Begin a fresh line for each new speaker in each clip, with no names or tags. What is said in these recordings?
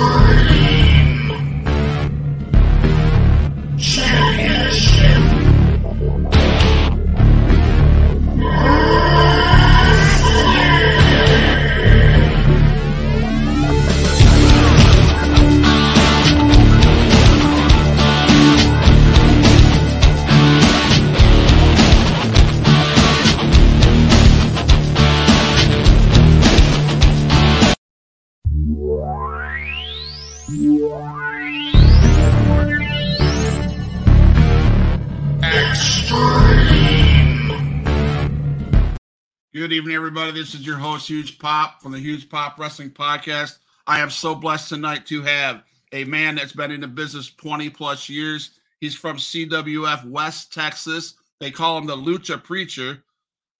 Oh. Good evening, everybody. This is your host, Huge Pop, from the Huge Pop Wrestling Podcast. I am so blessed tonight to have a man that's been in the business 20 plus years. He's from CWF West Texas. They call him the Lucha Preacher.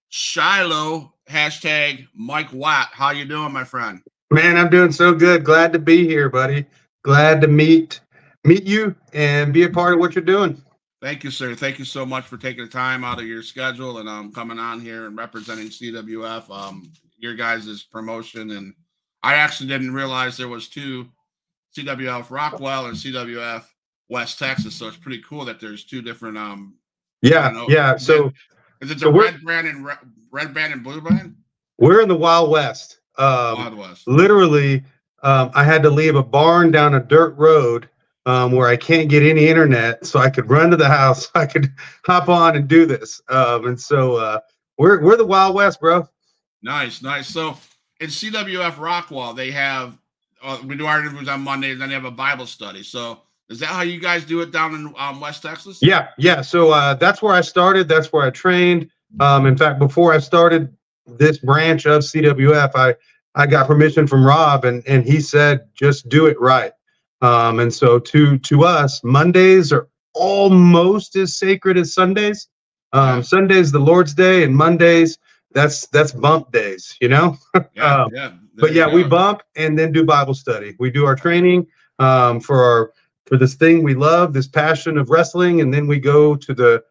Shiloh, hashtag Mike Watt. How you doing, my friend?
Man, I'm doing so good. Glad to be here, buddy. Glad to meet meet you and be a part of what you're doing.
Thank you, sir. Thank you so much for taking the time out of your schedule and um, coming on here and representing CWF, um, your guys' promotion. And I actually didn't realize there was two CWF Rockwall and CWF West Texas. So it's pretty cool that there's two different. Um,
yeah, know, yeah. So
is it the so red brand and red, red band and blue band?
We're in the Wild West. Um, Wild West. Literally, um, I had to leave a barn down a dirt road um, where I can't get any internet, so I could run to the house. I could hop on and do this. Um, and so uh, we're we're the Wild West, bro.
Nice, nice. So in CWF Rockwall, they have uh, we do our interviews on Mondays, and then they have a Bible study. So is that how you guys do it down in um, West Texas?
Yeah, yeah. So uh, that's where I started. That's where I trained. Um, in fact, before I started this branch of CWF, I I got permission from Rob, and and he said just do it right. Um, and so to to us, Mondays are almost as sacred as Sundays. Um, Sundays the Lord's Day, and Mondays that's that's bump days, you know. Yeah, um, yeah. But yeah, we bump and then do Bible study. We do our training um, for our for this thing we love, this passion of wrestling, and then we go to the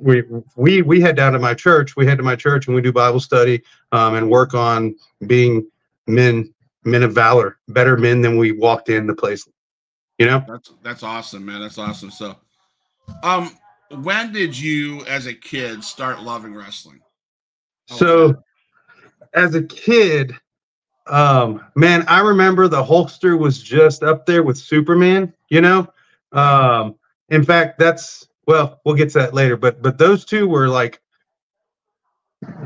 we we we head down to my church. We head to my church and we do Bible study um, and work on being men men of valor, better men than we walked in the place. You know?
That's that's awesome, man. That's awesome. So um when did you as a kid start loving wrestling?
so as a kid, um man, I remember the Hulkster was just up there with Superman, you know? Um in fact, that's well, we'll get to that later, but but those two were like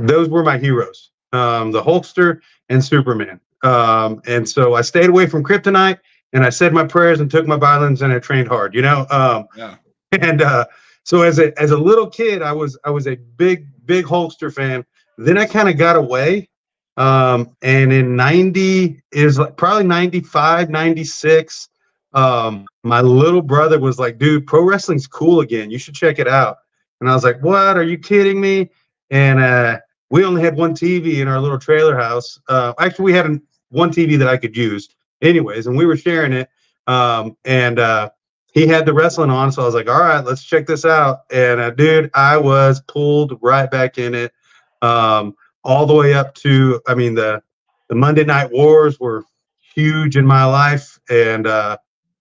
those were my heroes. Um the Hulkster and Superman. Um, and so I stayed away from kryptonite and I said my prayers and took my violins and I trained hard, you know? Um, yeah. and, uh, so as a, as a little kid, I was, I was a big, big Hulkster fan. Then I kind of got away. Um, and in 90 is like probably 95, 96. Um, my little brother was like, dude, pro wrestling's cool again. You should check it out. And I was like, what? Are you kidding me? And, uh, we only had one TV in our little trailer house. Uh, actually, we had an, one TV that I could use, anyways, and we were sharing it. Um, and uh, he had the wrestling on, so I was like, "All right, let's check this out." And uh, dude, I was pulled right back in it, um, all the way up to. I mean, the the Monday Night Wars were huge in my life, and uh,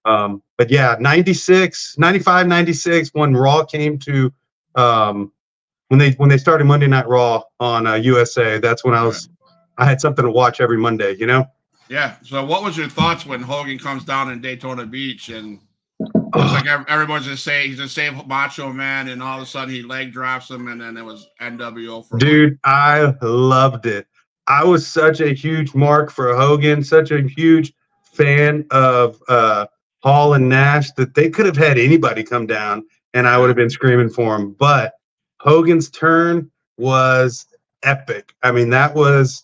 um, but yeah, 96, 95, 96, when Raw came to um, when they when they started Monday Night Raw on uh, USA, that's when I was I had something to watch every Monday, you know?
Yeah. So what was your thoughts when Hogan comes down in Daytona Beach and it's like everyone's just saying he's a save Macho Man, and all of a sudden he leg drops him, and then it was NWO
for dude. I loved it. I was such a huge mark for Hogan, such a huge fan of uh, Hall and Nash that they could have had anybody come down, and I would have been screaming for him. But Hogan's turn was epic. I mean, that was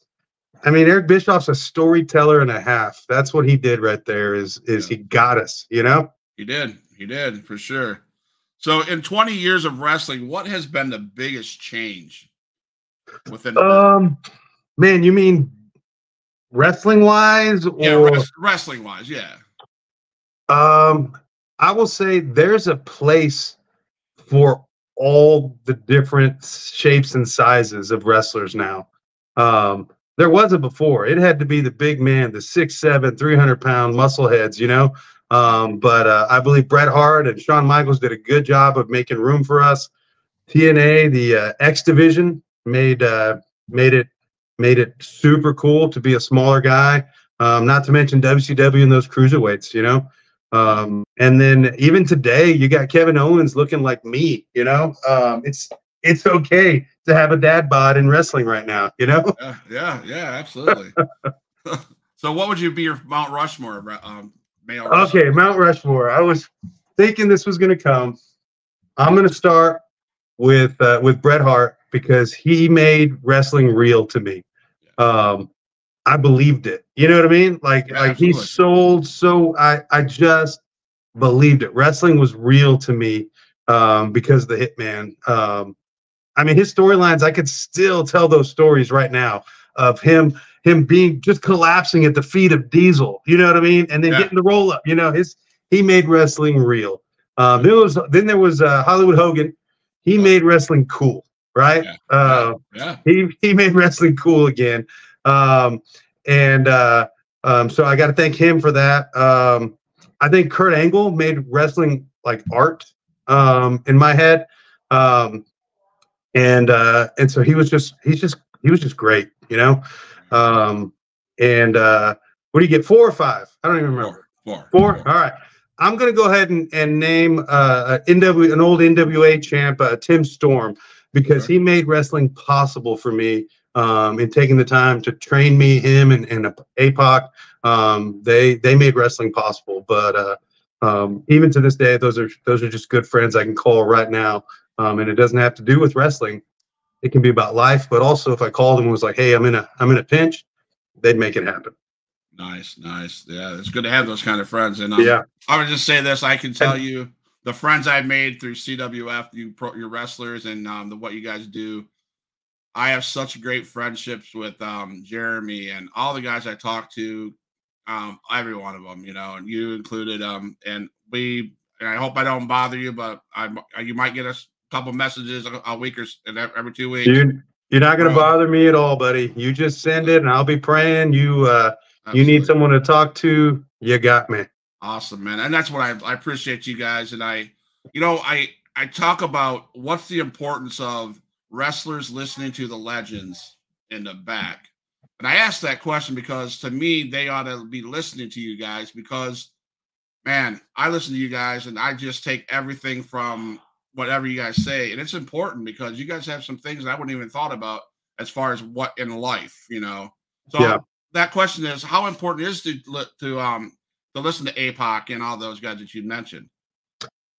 I mean, Eric Bischoff's a storyteller and a half. That's what he did right there. Is is yeah. he got us? You know.
He did. He did for sure. So, in 20 years of wrestling, what has been the biggest change
within? Um, man, you mean wrestling wise?
Yeah, wrestling wise. Yeah.
Um, I will say there's a place for all the different shapes and sizes of wrestlers now. Um, there wasn't before. It had to be the big man, the six seven, 300 pound muscle heads, you know. Um, but uh, I believe Bret Hart and Shawn Michaels did a good job of making room for us. TNA, the uh, X division, made uh, made it made it super cool to be a smaller guy. Um, not to mention WCW and those cruiserweights, you know. Um, and then even today, you got Kevin Owens looking like me. You know, um, it's it's okay to have a dad bod in wrestling right now. You know.
Yeah, yeah, yeah absolutely. so, what would you be your Mount Rushmore? Um,
male okay, Mount Rushmore. I was thinking this was going to come. I'm going to start with uh, with Bret Hart because he made wrestling real to me. Um, I believed it. You know what I mean? Like yeah, like he sold so I I just believed it. Wrestling was real to me um, because the Hitman. Um, I mean, his storylines. I could still tell those stories right now of him him being just collapsing at the feet of Diesel. You know what I mean? And then yeah. getting the roll up. You know, his he made wrestling real. Um, there was then there was uh, Hollywood Hogan. He made wrestling cool, right? Yeah. Uh, yeah. He he made wrestling cool again. Um, and uh, um, so I got to thank him for that. Um, I think Kurt Angle made wrestling like art um, in my head, um, and uh, and so he was just he's just he was just great, you know. Um, and uh, what do you get? Four or five? I don't even remember.
Four.
Four. Four. All right. I'm going to go ahead and, and name uh, NW, an old NWA champ, uh, Tim Storm, because he made wrestling possible for me um, and taking the time to train me, him and, and APOC. Um, they they made wrestling possible. But uh, um, even to this day, those are those are just good friends I can call right now. Um, and it doesn't have to do with wrestling. It can be about life, but also if I called them and was like, "Hey, I'm in a I'm in a pinch," they'd make it happen.
Nice, nice. Yeah, it's good to have those kind of friends. And um,
yeah,
I would just say this: I can tell you the friends I've made through CWF, you pro, your wrestlers, and um, the what you guys do I have such great friendships with um, Jeremy and all the guys I talk to, um, every one of them, you know, and you included. Um, and we, and I hope I don't bother you, but I, you might get a couple messages a, a week or every two weeks.
Dude, you're not going to bother me at all, buddy. You just send it, and I'll be praying. You, uh, Absolutely. you need someone to talk to. You got me.
Awesome, man, and that's what I, I appreciate you guys. And I, you know, I I talk about what's the importance of wrestlers listening to the legends in the back? And I asked that question because to me, they ought to be listening to you guys because, man, I listen to you guys and I just take everything from whatever you guys say. And it's important because you guys have some things I wouldn't even thought about as far as what in life, you know. So yeah. that question is how important is to to um to listen to APOC and all those guys that you mentioned?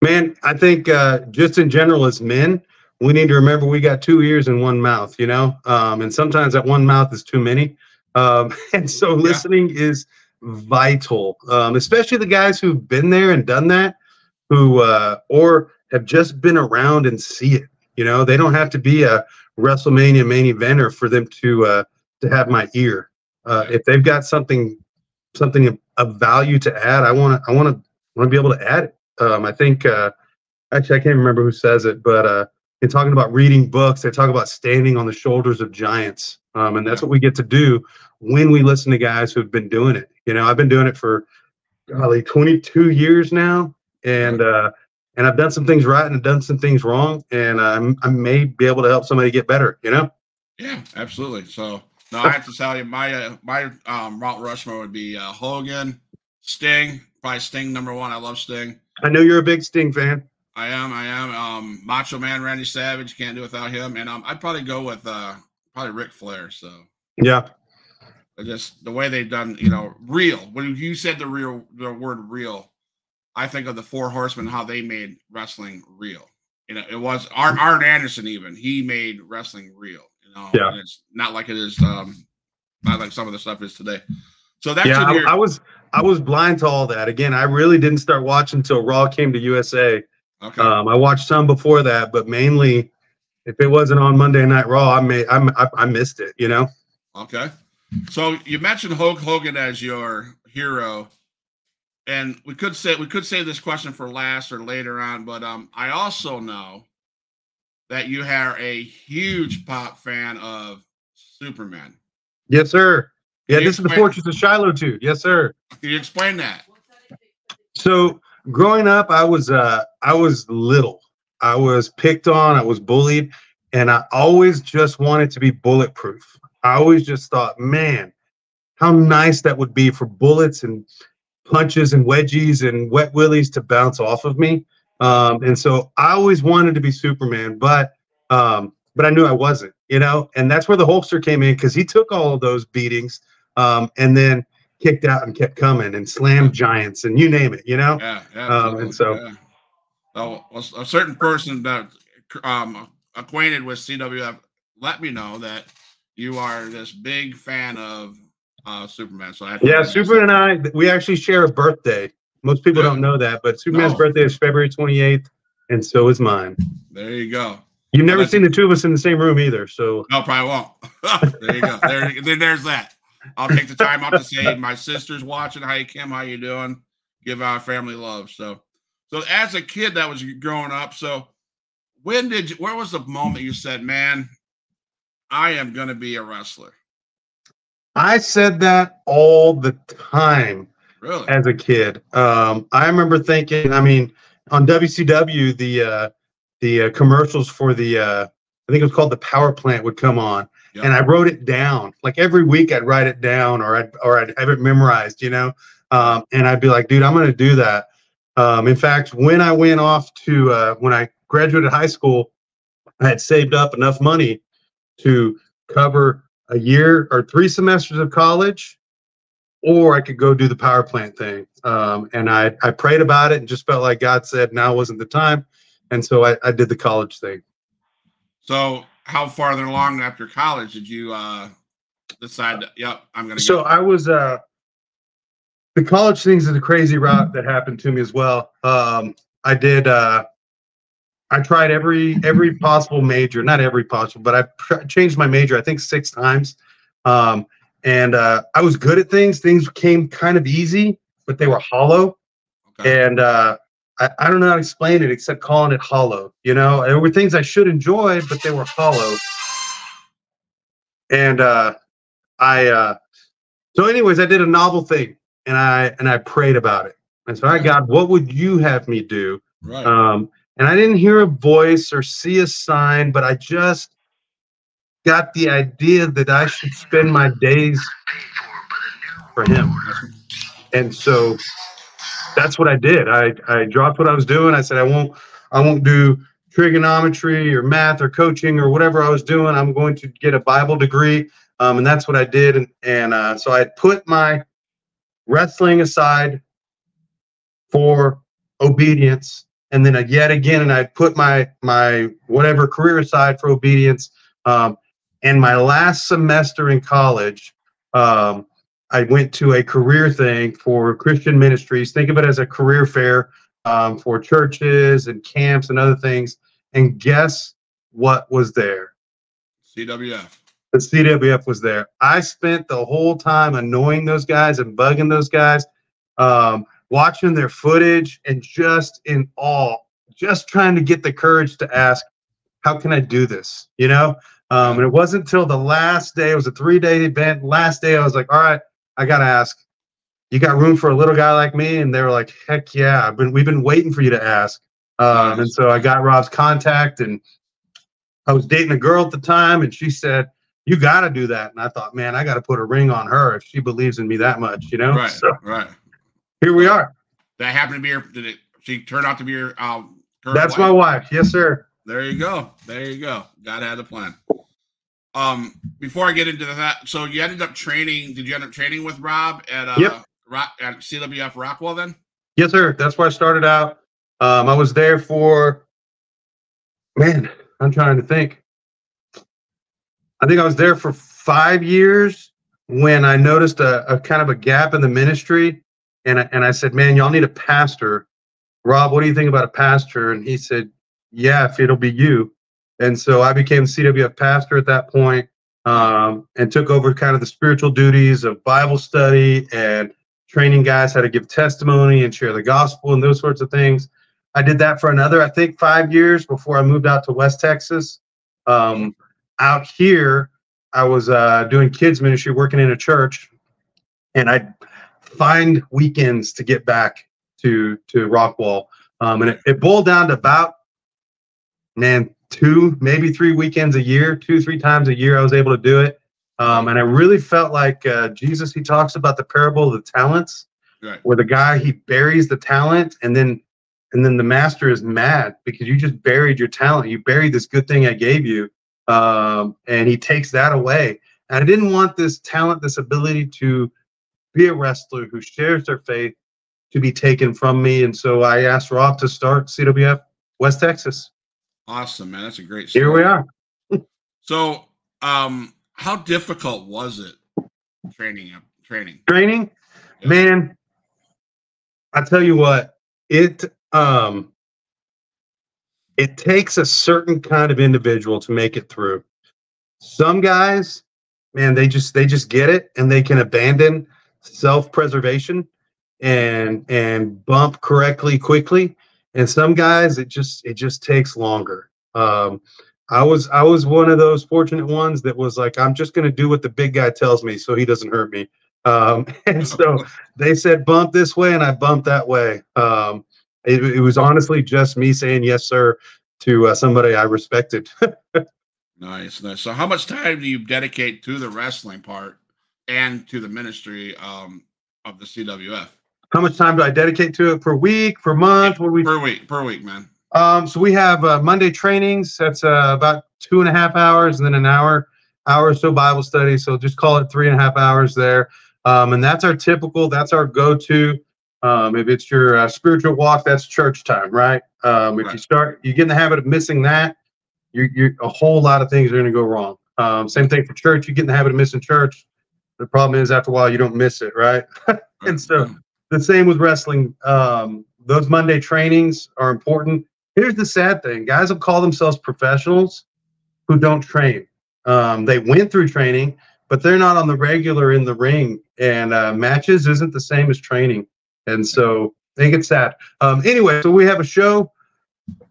Man, I think uh, just in general as men, we need to remember we got two ears and one mouth, you know, um, and sometimes that one mouth is too many. Um, and so listening yeah. is vital, um, especially the guys who've been there and done that, who uh, or have just been around and see it. You know, they don't have to be a WrestleMania main eventer for them to uh, to have my ear. Uh, if they've got something something of value to add, I want to I want to want to be able to add it. Um, I think uh, actually I can't remember who says it, but uh, in talking about reading books, they talk about standing on the shoulders of giants. Um, and that's what we get to do when we listen to guys who've been doing it. You know, I've been doing it for golly, 22 years now. And, uh, and I've done some things right and I've done some things wrong. And I'm, I may be able to help somebody get better, you know?
Yeah, absolutely. So, no, I have to tell you, my, uh, my, um, Mount Rushmore would be, uh, Hogan, Sting, probably Sting number one. I love Sting.
I know you're a big Sting fan.
I am. I am. Um, Macho Man Randy Savage can't do without him, and um, I'd probably go with uh, probably Ric Flair. So
yeah,
just the way they've done, you know, real. When you said the real, the word real, I think of the Four Horsemen, how they made wrestling real. You know, it was Arn, Arn Anderson. Even he made wrestling real. You know,
yeah.
it's not like it is. Um, not like some of the stuff is today. So that's
yeah. I, I was I was blind to all that. Again, I really didn't start watching until Raw came to USA Okay. Um, I watched some before that, but mainly, if it wasn't on Monday Night Raw, I may I, I missed it. You know.
Okay. So you mentioned Hulk Hogan as your hero, and we could say we could save this question for last or later on, but um, I also know that you are a huge pop fan of Superman.
Yes, sir. Yeah, this is the Fortress of Shiloh, too. Yes, sir.
Can you explain that?
So growing up, I was uh I was little. I was picked on, I was bullied, and I always just wanted to be bulletproof. I always just thought, man, how nice that would be for bullets and punches and wedgies and wet willies to bounce off of me. Um, and so I always wanted to be Superman, but um, but I knew I wasn't, you know, and that's where the Hulkster came in because he took all of those beatings um, and then kicked out and kept coming and slammed giants and you name it, you know.
Yeah, yeah.
Um, and so-
yeah. So, a certain person that um acquainted with CWF let me know that you are this big fan of uh Superman. So I
Yeah, Superman and I, we actually share a birthday. Most people don't know that, but Superman's
No.
birthday is February 28th, and so is mine.
There you go.
You've never seen the two of us in the same room either, so
No, probably won't. there you go. There, then there's that. I'll take the time out to say my sister's watching. Hi, Kim. How you doing? Give our family love. So, so as a kid that was growing up, so when did you? Where was the moment you said, "Man, I am going to be a wrestler"?
I said that all the time
Really?
as a kid. Um, I remember thinking, I mean, on WCW, the uh, the uh, commercials for the uh, I think it was called the Power Plant would come on,
Yeah.
and I wrote it down. Like every week, I'd write it down, or I'd or I'd have it memorized, you know. Um, and I'd be like, dude, I'm going to do that. Um, in fact, when I went off to uh, when I graduated high school, I had saved up enough money to cover a year or three semesters of college, or I could go do the power plant thing. Um, and I I prayed about it and just felt like God said now wasn't the time, and so I, I did the college thing.
so, how farther along after college did you uh decide? That, yep, I'm going to
So
go.
I was uh the college things is a crazy route that happened to me as well. Um I did uh I tried every every possible major, not every possible, but I pr- changed my major I think 6 times. Um and uh I was good at things. Things came kind of easy, but they were hollow
Okay.
and uh I, I don't know how to explain it except calling it hollow. You know, there were things I should enjoy, but they were hollow. And uh, I, uh, so anyways, I did a novel thing, and I and I prayed about it. And so, I God, what would you have me do?
right.
Um, and I didn't hear a voice or see a sign, but I just got the idea that I should spend my days for Him. And so that's what I did. I, I dropped what I was doing. I said I won't I won't do trigonometry or math or coaching or whatever I was doing. I'm going to get a Bible degree. Um, and that's what I did. And, and uh, so I put my wrestling aside for obedience. And then yet again, and I put my my whatever career aside for obedience. Um, and my last semester in college, um, I went to a career thing for Christian ministries. Think of it as a career fair um, for churches and camps and other things. And guess what was there?
CWF.
The CWF was there. I spent the whole time annoying those guys and bugging those guys, um, watching their footage and just in awe, just trying to get the courage to ask, how can I do this? You know? Um, and it wasn't until the last day, it was a three day event. Last day, I was like, all right, I got to ask, you got room for a little guy like me? And they were like, heck yeah, I've been, we've been waiting for you to ask. Um, and so I got Rob's contact and I was dating a girl at the time and she said, you got to do that. And I thought, man, I got to put a ring on her if she believes in me that much, you know?
Right.
So
Right.
Here we are.
That happened to be your. Did it? She turned out to be your. Um,
That's
wife?
my wife. Yes, sir.
There you go. There you go. God had a plan. Um, before I get into that, so you ended up training. Did you end up training with Rob at uh
Yep.
Rock, at CWF Rockwall then?
Yes, sir. That's where I started out. Um, I was there for, man, I'm trying to think. I think I was there for five years when I noticed a, a kind of a gap in the ministry. And I, and I said, man, y'all need a pastor. Rob, what do you think about a pastor? And he said, yeah, if it'll be you. And so I became CWF pastor at that point, um, and took over kind of the spiritual duties of Bible study and training guys how to give testimony and share the gospel and those sorts of things. I did that for another, I think, five years before I moved out to West Texas. Um, out here, I was uh, doing kids ministry, working in a church, and I'd find weekends to get back to to Rockwall. Um, and it, it boiled down to about man two, maybe three weekends a year, two three times a year. I was able to do it, um, and I really felt like uh, Jesus. He talks about the parable of the talents,
Right.
where the guy he buries the talent, and then and then the master is mad because you just buried your talent. You buried this good thing I gave you, um, and he takes that away. And I didn't want this talent, this ability to be a wrestler who shares their faith, to be taken from me. And so I asked Rob to start CWF West Texas.
Awesome, man. That's a great story.
Here we are.
So, um, how difficult was it training training?
Training,
Yeah.
man. I tell you what, it um it takes a certain kind of individual to make it through. Some guys, man, they just they just get it and they can abandon self-preservation and and bump correctly quickly. And some guys it just it just takes longer. Um I was I was one of those fortunate ones that was like I'm just going to do what the big guy tells me so he doesn't hurt me. Um and so they said bump this way and I bumped that way. Um it, it was honestly just me saying yes sir to uh, somebody I respected.
Nice, nice. So, how much time do you dedicate to the wrestling part and to the ministry um, of the CWF
How much time do I dedicate to it per week, per month? What we
per week? Per week, man.
Um, so we have uh, Monday trainings. That's uh, about two and a half hours, and then an hour, hour or so Bible study. So just call it three and a half hours there. Um, and that's our typical. That's our go-to. Um, if it's your uh, spiritual walk, that's church time, right? Um, if you start, you get in the habit of missing that, you you a whole lot of things are going to go wrong. Um, same thing for church. You get in the habit of missing church. The problem is after a while you don't miss it, right? And so- the same with wrestling. Um, those Monday trainings are important. Here's the sad thing: guys will call themselves professionals who don't train. Um, they went through training, but they're not on the regular in the ring. And uh, matches isn't the same as training. And so I think it's sad. Um, anyway, so we have a show.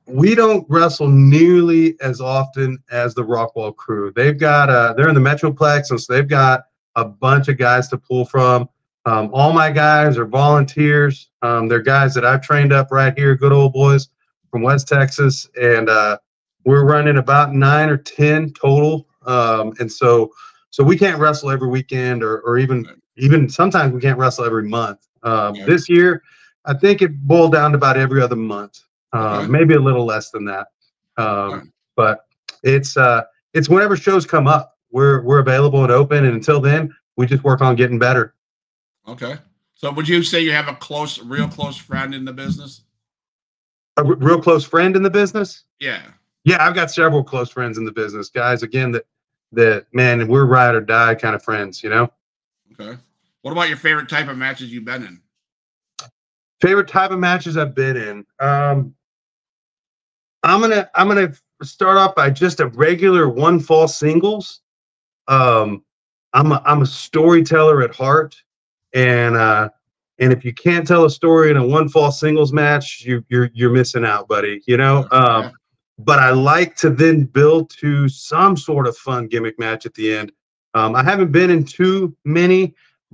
We don't wrestle nearly as often as the Rockwall crew. They've got uh, they're in the Metroplex, and so they've got a bunch of guys to pull from. Um, all my guys are volunteers. Um, they're guys that I've trained up right here, good old boys from West Texas, and uh, we're running about nine or ten total. Um, and so, so we can't wrestle every weekend, or, or even
Right.
even sometimes we can't wrestle every month. Um,
Yeah.
This year, I think it boiled down to about every other month, uh,
Okay.
maybe a little less than that. Um,
Right.
But it's uh, it's whenever shows come up, we're we're available and open, and until then, we just work on getting better.
Okay. So, would you say you have a close, real close friend in the business?
a r- real close friend in the business?
Yeah.
Yeah, I've got several close friends in the business, guys. Again, that that man, we're ride or die kind of friends. You know,
Okay. What about your favorite type of matches you've been in?
favorite type of matches I've been in. Um, I'm gonna I'm gonna start off by just a regular one fall singles. Um, I'm a, I'm a storyteller at heart, and uh, and if you can't tell a story in a one fall singles match, you you're you're missing out, buddy. You know. Um, but I like to then build to some sort of fun gimmick match at the end. Um, I haven't been in too many,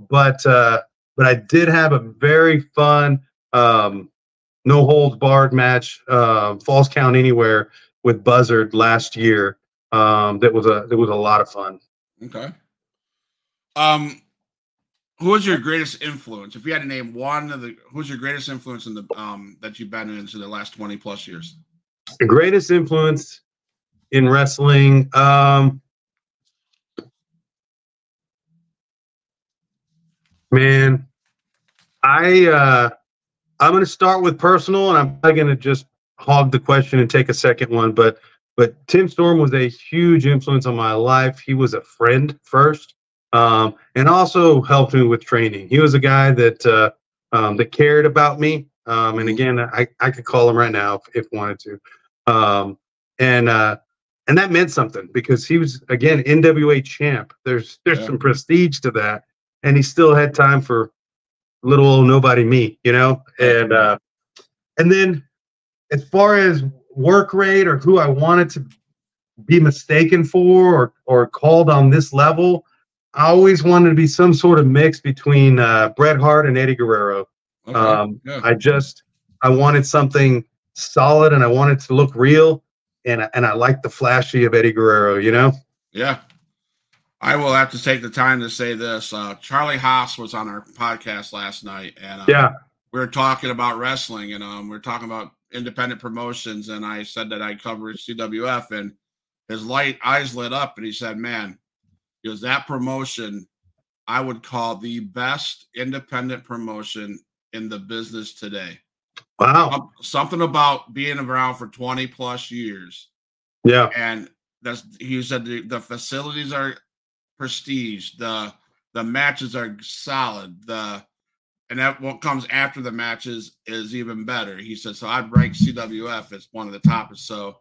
but uh, but I did have a very fun um, no holds barred match, uh, falls count anywhere with Buzzard last year. Um, that was a that was a lot of fun.
Okay. Um, who was your greatest influence? If you had to name one of the, who's your greatest influence in the um that you've been into the last twenty plus years?
The greatest influence in wrestling. Um, man, I uh, I'm going to start with personal, and I'm probably going to just hog the question and take a second one. But but Tim Storm was a huge influence on my life. He was a friend first, um, and also helped me with training. He was a guy that uh, um, that cared about me. Um, and again, I, I could call him right now if, if wanted to. Um, and uh, and that meant something because he was again NWA champ. There's there's
Yeah.
some prestige to that, and he still had time for little old nobody me, you know. And uh, and then as far as work rate or who I wanted to be mistaken for or or called on this level. I always wanted to be some sort of mix between uh, Bret Hart and Eddie Guerrero.
Okay.
Um,
yeah.
I just I wanted something solid and I wanted to look real and and I like the flashy of Eddie Guerrero, you know?
Yeah. I will have to take the time to say this. Uh, Charlie Haas was on our podcast last night, and uh,
Yeah.
we were talking about wrestling, and um, we are talking about independent promotions, and I said that I covered CWF, and his light eyes lit up, and he said, "Man, it was that promotion I would call the best independent promotion in the business today.
Wow.
Um, something about being around for 20 plus years
Yeah.
and that's he said the, the facilities are prestige the the matches are solid the and that what comes after the matches is even better he said so i'd rank cwf as one of the top so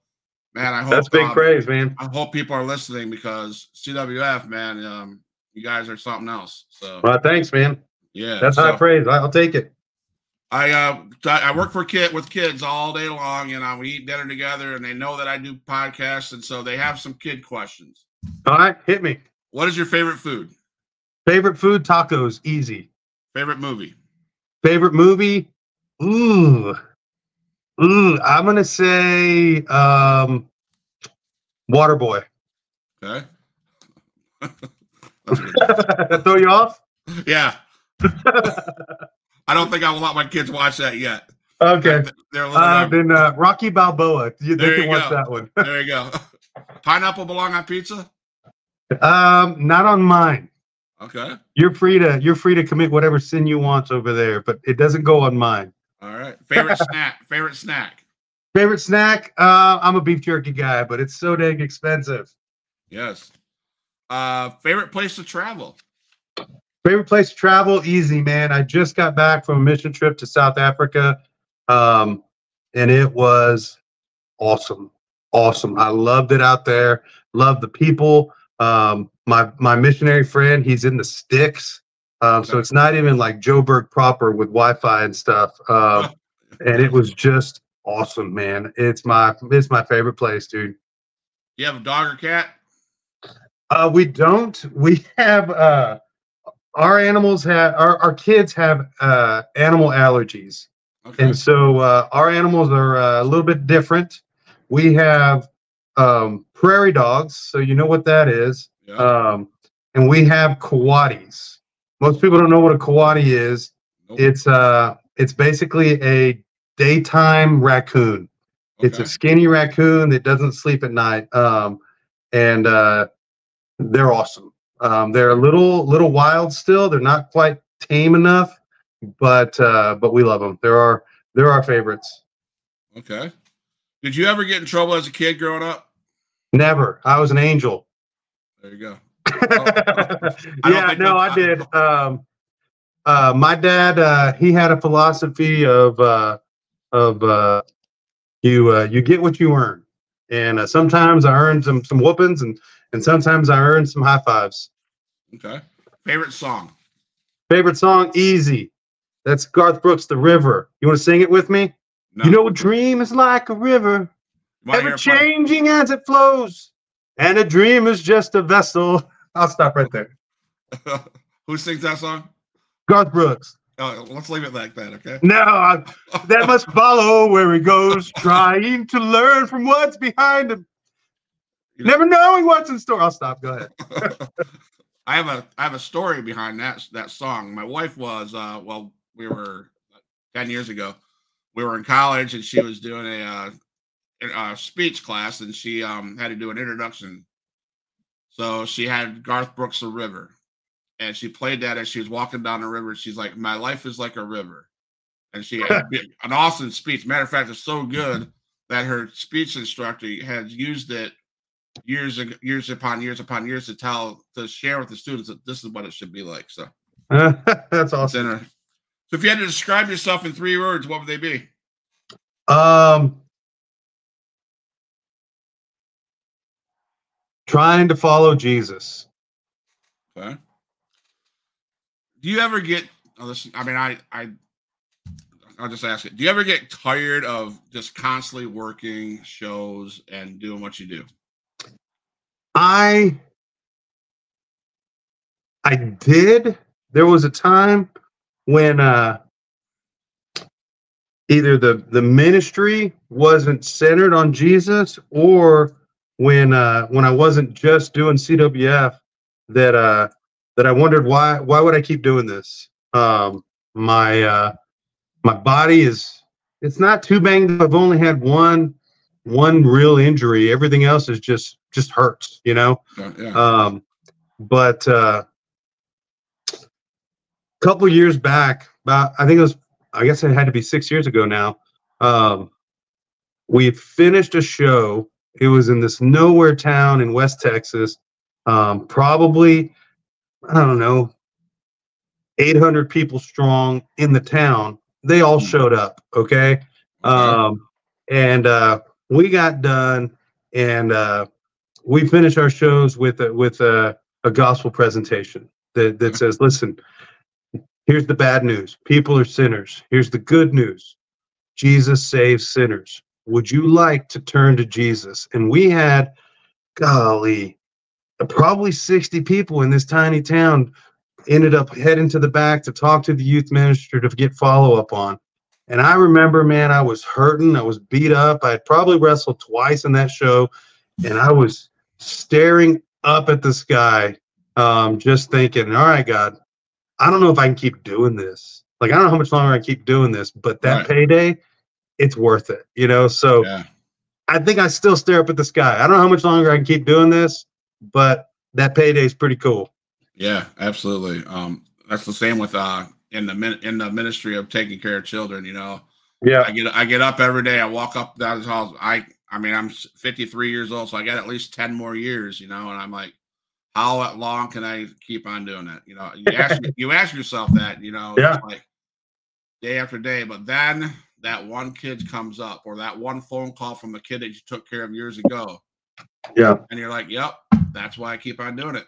man i hope
That's big
um,
praise, man.
i hope people are listening because cwf man um you guys are something else so
Well, thanks, man.
yeah
That's
so
high praise. I- I'll take it.
I uh I I work for kid with kids all day long, and uh, we eat dinner together, and they know that I do podcasts, and so they have some kid questions.
All right, hit me.
What is your favorite food?
Favorite food, tacos, easy.
Favorite movie?
Favorite movie? Ooh. Ooh, I'm gonna say um Waterboy.
Okay.
Throw you off?
yeah. I don't think I will let my kids watch that yet.
Okay.
They're little
Uh, then uh, Rocky Balboa. You, they can
you
watch
go.
that one.
there you go. Pineapple belong on pizza?
Um, not on mine.
Okay.
You're free to you're free to commit whatever sin you want over there, but it doesn't go on mine.
All right. Favorite snack? Favorite snack?
Favorite snack? Uh, I'm a beef jerky guy, but it's so dang expensive.
Yes. Uh, favorite place to travel?
Favorite place to travel? Easy, man. I just got back from a mission trip to South Africa, um, and it was awesome, awesome. I loved it out there. Loved the people. Um, my my missionary friend, he's in the sticks, um, so it's not even like Joburg proper with Wi-Fi and stuff. Um, and it was just awesome, man. It's my it's my favorite place, dude.
You have a dog or cat?
Uh, we don't. We have uh, our animals have our, our kids have uh, animal allergies,
Okay.
and so uh, our animals are uh, a little bit different. We have um, prairie dogs, so you know what that is,
Yeah.
um, and we have coatis. Most people don't know what a coati is.
Nope.
It's uh, it's basically a daytime raccoon. It's a skinny raccoon that doesn't sleep at night. Um, and uh, they're awesome. Um, they're a little little wild still. They're not quite tame enough, but uh, but we love them. They're our they're our favorites.
Okay. Did you ever get in trouble as a kid growing up?
Never. I was an angel.
There you go.
yeah, no, I did. Um, uh, my dad, uh, he had a philosophy of uh, of uh, you uh, you get what you earn, and uh, sometimes I earned some some whoopings, and and sometimes I earned some high fives.
Okay. Favorite song?
Favorite song, easy. That's Garth Brooks, "The River." You want to sing it with me?
No.
You know, a dream is like a river, ever changing as it flows, and a dream is just a vessel. I'll stop right there.
Who sings that song?
Garth Brooks.
Oh, let's leave it like that, okay?
No, I, that must follow where he goes, trying to learn from what's behind him, never knowing what's in store. I'll stop. Go ahead.
I have a I have a story behind that that song. My wife was uh well we were ten years ago. We were in college and she was doing a uh, a speech class and she um had to do an introduction. So she had Garth Brooks' "The River," and she played that as she was walking down the river. She's like, "My life is like a river," and she had an awesome speech. Matter of fact, it's so good that her speech instructor has used it years and years upon years upon years to tell to share with the students that this is what it should be like. So
That's
it's
awesome.
in her. So if you had to describe yourself in three words, what would they be?
Um, trying to follow Jesus.
Okay. Do you ever get? Oh, this, I mean, I, I, I'll just ask it. Do you ever get tired of just constantly working shows and doing what you do?
I I did. There was a time when uh either the the ministry wasn't centered on Jesus or when uh when I wasn't just doing CWF that uh that I wondered why why would I keep doing this? Um my uh my body is it's not too banged up. I've only had one one real injury. Everything else is just just hurts, you know.
Yeah, yeah.
Um, but uh, couple years back, about I think it was, I guess it had to be six years ago now. Um, we finished a show. It was in this nowhere town in West Texas. Um, probably, I don't know, 800 people strong in the town. They all showed up. Okay. Um, and uh, we got done, and uh, we finish our shows with a, with a, a gospel presentation that that says, "Listen, here's the bad news: people are sinners. Here's the good news: Jesus saves sinners. Would you like to turn to Jesus?" And we had, golly, probably sixty people in this tiny town ended up heading to the back to talk to the youth minister to get follow up on. And I remember, man, I was hurting. I was beat up. I had probably wrestled twice in that show, and I was staring up at the sky, um, just thinking, all right, God, I don't know if I can keep doing this. Like, I don't know how much longer I keep doing this, but that
Right.
payday, it's worth it, you know? So
yeah.
I think I still stare up at the sky. I don't know how much longer I can keep doing this, but that payday is pretty cool.
Yeah, absolutely. Um, that's the same with uh in the min- in the ministry of taking care of children. You know,
Yeah.
I get I get up every day. I walk up down the halls. I I mean, I'm 53 years old, so I got at least 10 more years. You know, and I'm like, how long can I keep on doing it? You know, you ask you ask yourself that. You know,
Yeah.
like day after day. But then that one kid comes up, or that one phone call from a kid that you took care of years ago,
Yeah.
and you're like, "Yep, that's why I keep on doing it."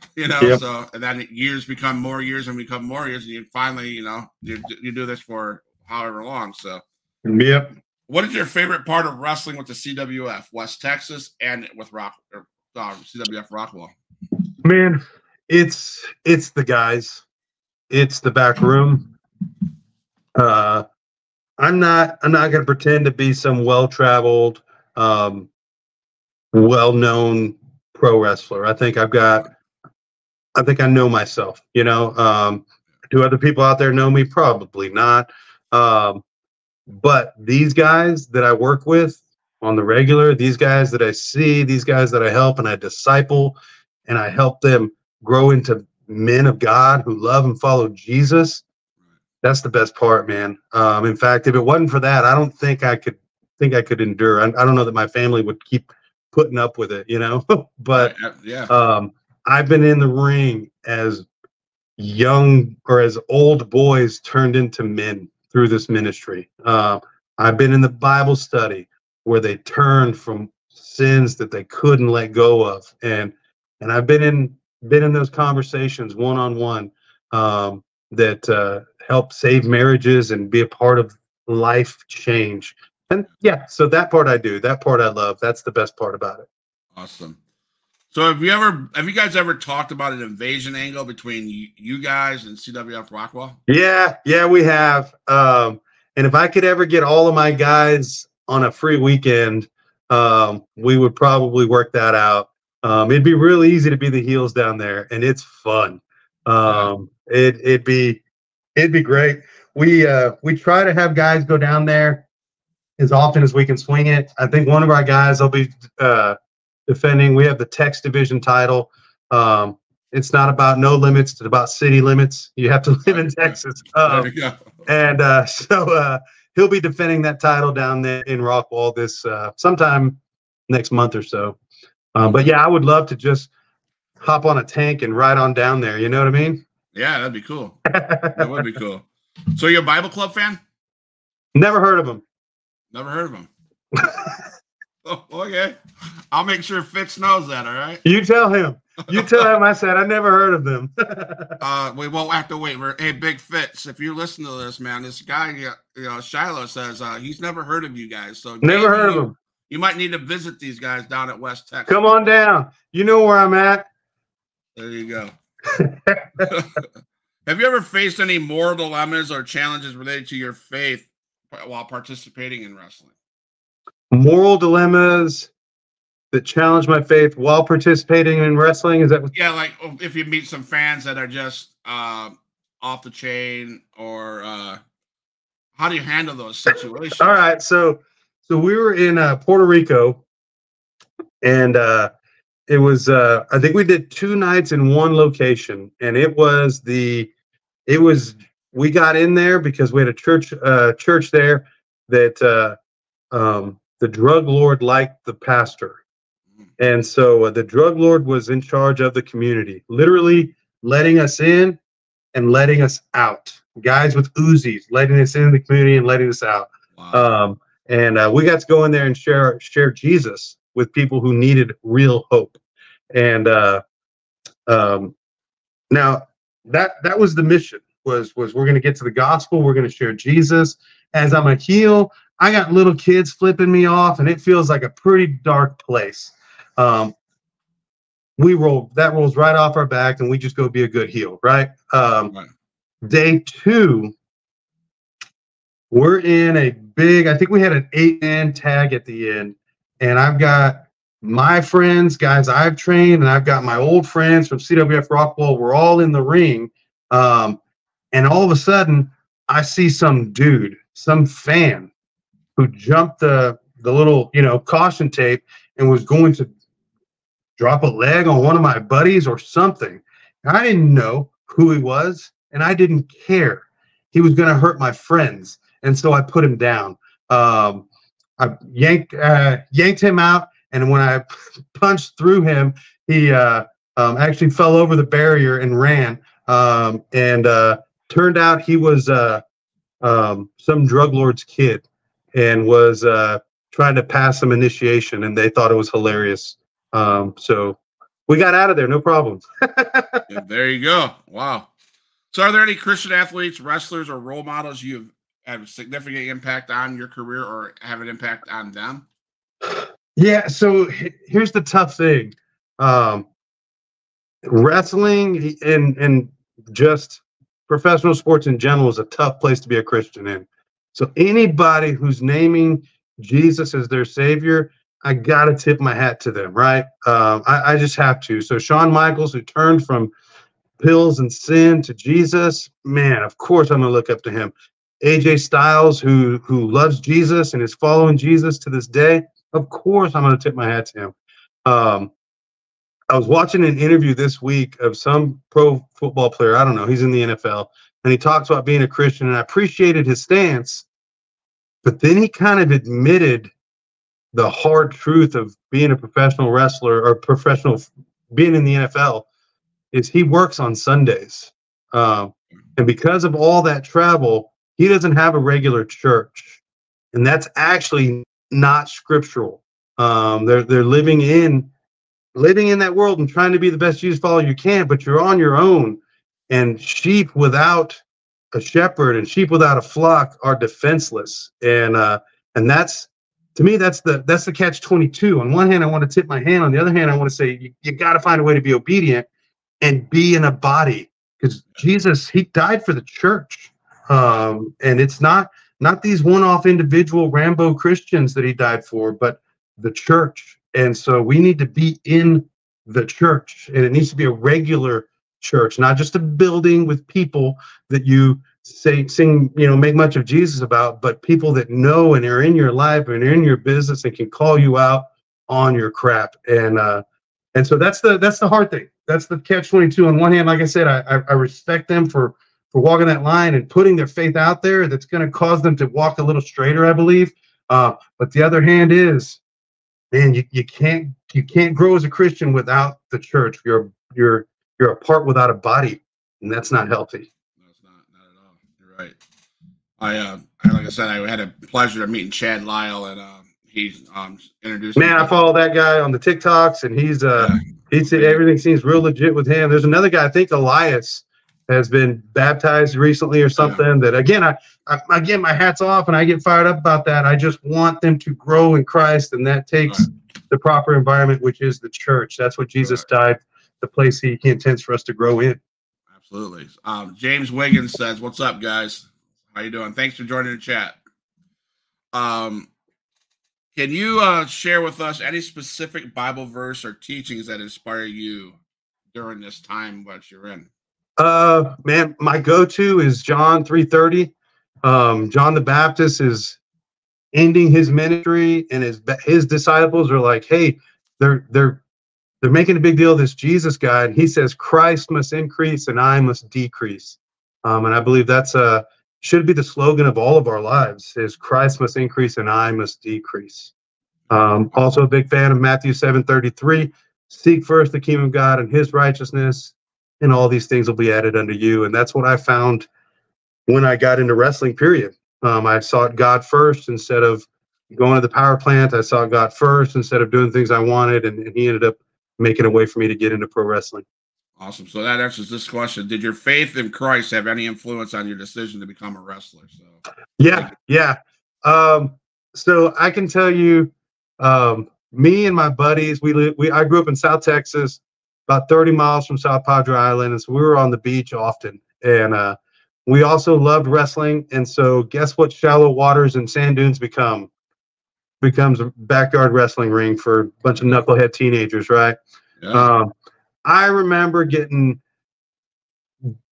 You know,
Yep.
so and then years become more years and become more years, and you finally, you know, you you do this for however long. So,
Yep.
what is your favorite part of wrestling with the CWF, West Texas, and with Rock or uh, CWF Rockwall?
Man, it's it's the guys. It's the back room. Uh I'm not I'm not gonna pretend to be some well-traveled, um well-known pro wrestler. I think I've got I think I know myself, you know. Um do other people out there know me? Probably not. Um but these guys that I work with on the regular, these guys that I see, these guys that I help and I disciple, and I help them grow into men of God who love and follow Jesus. That's the best part, man. Um, in fact, if it wasn't for that, I don't think I could think I could endure. I, I don't know that my family would keep putting up with it, you know. but
yeah,
um, I've been in the ring as young or as old boys turned into men through this ministry. Uh, I've been in the Bible study where they turned from sins that they couldn't let go of, and and I've been in been in those conversations one on one that uh, help save marriages and be a part of life change. And yeah, so that part I do. That part I love. That's the best part about it.
awesome. So, have you ever have you guys ever talked about an invasion angle between you, you guys and CWF Rockwall?
Yeah, yeah, we have. Um, and if I could ever get all of my guys on a free weekend, um, we would probably work that out. Um, it'd be real easy to be the heels down there, and it's fun. Um, it it'd be it'd be great. We uh, we try to have guys go down there as often as we can swing it. I think one of our guys will be uh, defending. We have the Tex Division title. Um, it's not about no limits; it's about city limits. You have to live in Texas. Um,
there you go.
and uh, so uh, he'll be defending that title down there in Rockwall this uh, sometime next month or so. Um, but yeah, I would love to just hop on a tank and ride on down there. You know what I mean?
Yeah, that'd be cool. That would be cool. So, you're a Bible Club fan?
Never heard of them.
Never heard of them. oh, okay. I'll make sure Fitz knows that. All right.
You tell him. You tell him I said I never heard of them.
Uh, we won't have to wait. We're, hey, Big Fitz, if you listen to this, man, this guy, you know, Shiloh says uh, he's never heard of you guys. So
never heard of
you-
them.
You might need to visit these guys down at West Texas.
Come on down. You know where I'm at.
There you go. Have you ever faced any moral dilemmas or challenges related to your faith while participating in wrestling?
Moral dilemmas that challenge my faith while participating in wrestling. Is that what?
Yeah, like oh, if you meet some fans that are just uh, off the chain, or uh, how do you handle those situations?
All right, so so we were in uh, Puerto Rico, and uh, it was uh, I think we did two nights in one location, and it was the it was we got in there because we had a church uh, church there that uh, um, the drug lord liked the pastor, and so uh, the drug lord was in charge of the community, literally letting us in and letting us out. Guys with Uzis letting us in the community and letting us out.
Wow.
Um, and uh, we got to go in there and share share Jesus with people who needed real hope. And uh, um, now that that was the mission was was we're going to get to the gospel. We're going to share Jesus. As I'm a heel, I got little kids flipping me off, and it feels like a pretty dark place. Um, we roll that rolls right off our back, and we just go be a good heel, right? Um,
Right.
Day two, we're in a big. I think we had an eight man tag at the end, and I've got my friends, guys I've trained, and I've got my old friends from CWF Rockwall. We're all in the ring, um, and all of a sudden, I see some dude, some fan, who jumped the the little you know caution tape and was going to drop a leg on one of my buddies or something. I didn't know who he was, and I didn't care. He was going to hurt my friends, and so I put him down. Um, I yanked uh, yanked him out, and when I punched through him, he uh, um, actually fell over the barrier and ran. Um, and uh, turned out he was uh, um, some drug lord's kid, and was uh, trying to pass some initiation, and they thought it was hilarious. Um, so we got out of there, no problem.
Yeah, there you go. Wow. So, are there any Christian athletes, wrestlers, or role models you have a significant impact on your career or have an impact on them?
Yeah, so here's the tough thing. Um, wrestling and and just professional sports in general is a tough place to be a Christian in. So anybody who's naming Jesus as their savior, I gotta tip my hat to them, right? Um, I, I just have to. So Shawn Michaels, who turned from pills and sin to Jesus, man, of course I'm gonna look up to him. AJ Styles, who who loves Jesus and is following Jesus to this day, of course I'm gonna tip my hat to him. Um, I was watching an interview this week of some pro football player. I don't know. He's in the NFL, and he talks about being a Christian, and I appreciated his stance. But then he kind of admitted the hard truth of being a professional wrestler or professional being in the NFL is he works on Sundays, um, and because of all that travel, he doesn't have a regular church, and that's actually not scriptural. Um, they're they're living in living in that world and trying to be the best Jesus follower you can, but you're on your own. And sheep without a shepherd and sheep without a flock are defenseless. And uh, and that's to me that's the that's the catch 22. On one hand, I want to tip my hand. On the other hand, I want to say you, you got to find a way to be obedient and be in a body because Jesus he died for the church. Um, and it's not not these one-off individual Rambo Christians that he died for, but the church. And so we need to be in the church, and it needs to be a regular church, not just a building with people that you say sing, you know, make much of Jesus about, but people that know and are in your life and are in your business and can call you out on your crap. And uh and so that's the that's the hard thing. That's the catch 22. On one hand, like I said, I I, I respect them for for walking that line and putting their faith out there that's going to cause them to walk a little straighter, I believe. Uh, but the other hand is man, you, you can't you can't grow as a Christian without the church. You're you're you're a part without a body, and that's not healthy.
No, it's not. Not at all. You're right. I, uh, like I said, I had a pleasure of meeting Chad Lyle, and uh, he um, introduced
Man. I follow that guy on the TikToks, and he's uh
Yeah.
he's everything seems real legit with him. There's another guy, I think Elias. Has been baptized recently or something that again I, I again my hats off and I get fired up about that. I just want them to grow in Christ and that takes
Right.
the proper environment which is the church. That's what Jesus died the place he, he intends for us to grow in.
Absolutely. Um, James Wiggins says, "What's up, guys? How you doing? Thanks for joining the chat." Um, can you uh, share with us any specific Bible verse or teachings that inspire you during this time what you're in?
Uh, man, my go-to is John 3:30. Um, John the Baptist is ending his ministry, and his his disciples are like, "Hey, they're they're they're making a big deal of this Jesus guy," and he says, "Christ must increase, and I must decrease." Um, and I believe that's a should be the slogan of all of our lives: is Christ must increase, and I must decrease. Um, also, a big fan of Matthew 7:33. Seek first the kingdom of God and His righteousness, and all these things will be added unto you. And that's what I found when I got into wrestling, period. Um, I sought God first instead of going to the power plant. I sought God first instead of doing things I wanted. And, and He ended up making a way for me to get into pro wrestling.
Awesome. So that answers this question. Did your faith in Christ have any influence on your decision to become a wrestler? So
Yeah, yeah. Um, so I can tell you, um, me and my buddies, we live. We I grew up in South Texas, about 30 miles from South Padre Island, and so we were on the beach often. And uh, we also loved wrestling. And so, guess what? Shallow waters and sand dunes become becomes a backyard wrestling ring for a bunch of knucklehead teenagers, right?
yeah.
Um, I remember getting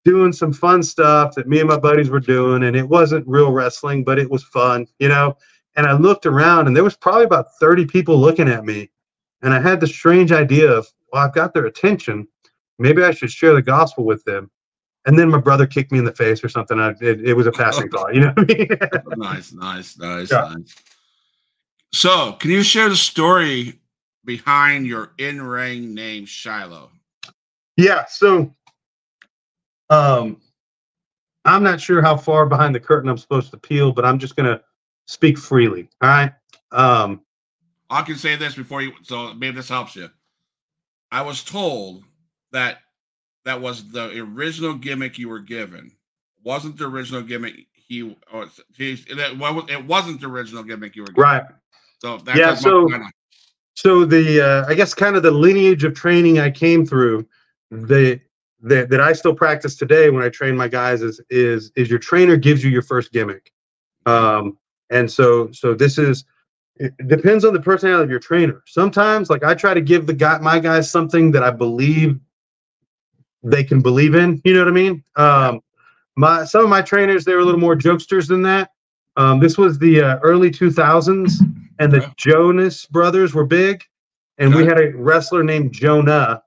doing some fun stuff that me and my buddies were doing, and it wasn't real wrestling, but it was fun, you know. And I looked around, and there was probably about 30 people looking at me, and I had the strange idea of, well, I've got their attention. Maybe I should share the gospel with them. And then my brother kicked me in the face or something. I, it, it was a passing thought, you know what I mean?
nice, nice, nice,
Yeah.
nice. So, can you share the story behind your in-ring name, Shiloh?
Yeah. So, um, I'm not sure how far behind the curtain I'm supposed to peel, but I'm just gonna speak freely. All right. Um,
I can say this before you, so maybe this helps you. I was told that that was the original gimmick you were given. Wasn't the original gimmick he? Or, he it, it wasn't the original gimmick you were given.
right.
So that's
Yeah, so-. So the uh, I guess kind of the lineage of training I came through, the, the that I still practice today when I train my guys is is is your trainer gives you your first gimmick, um, and so so this is it depends on the personality of your trainer. Sometimes like I try to give the guy my guys something that I believe they can believe in. You know what I mean? Um, my some of my trainers they were a little more jokesters than that. Um, this was the uh, early 2000s, and the. Jonas brothers were big, and we had a wrestler named Jonah,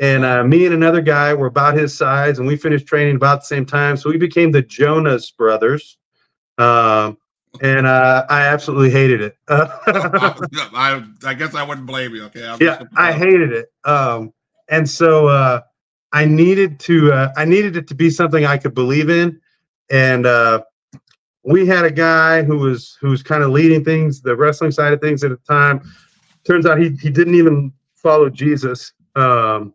and uh, me and another guy were about his size, and we finished training about the same time, so we became the Jonas brothers. Um, and uh, I absolutely hated it.
I, I guess I wouldn't blame you. Okay. I'm
yeah i hated it um and so uh i needed to uh i needed it to be something i could believe in and uh we had a guy who was who was kind of leading things the wrestling side of things at the time turns out he he didn't even follow jesus um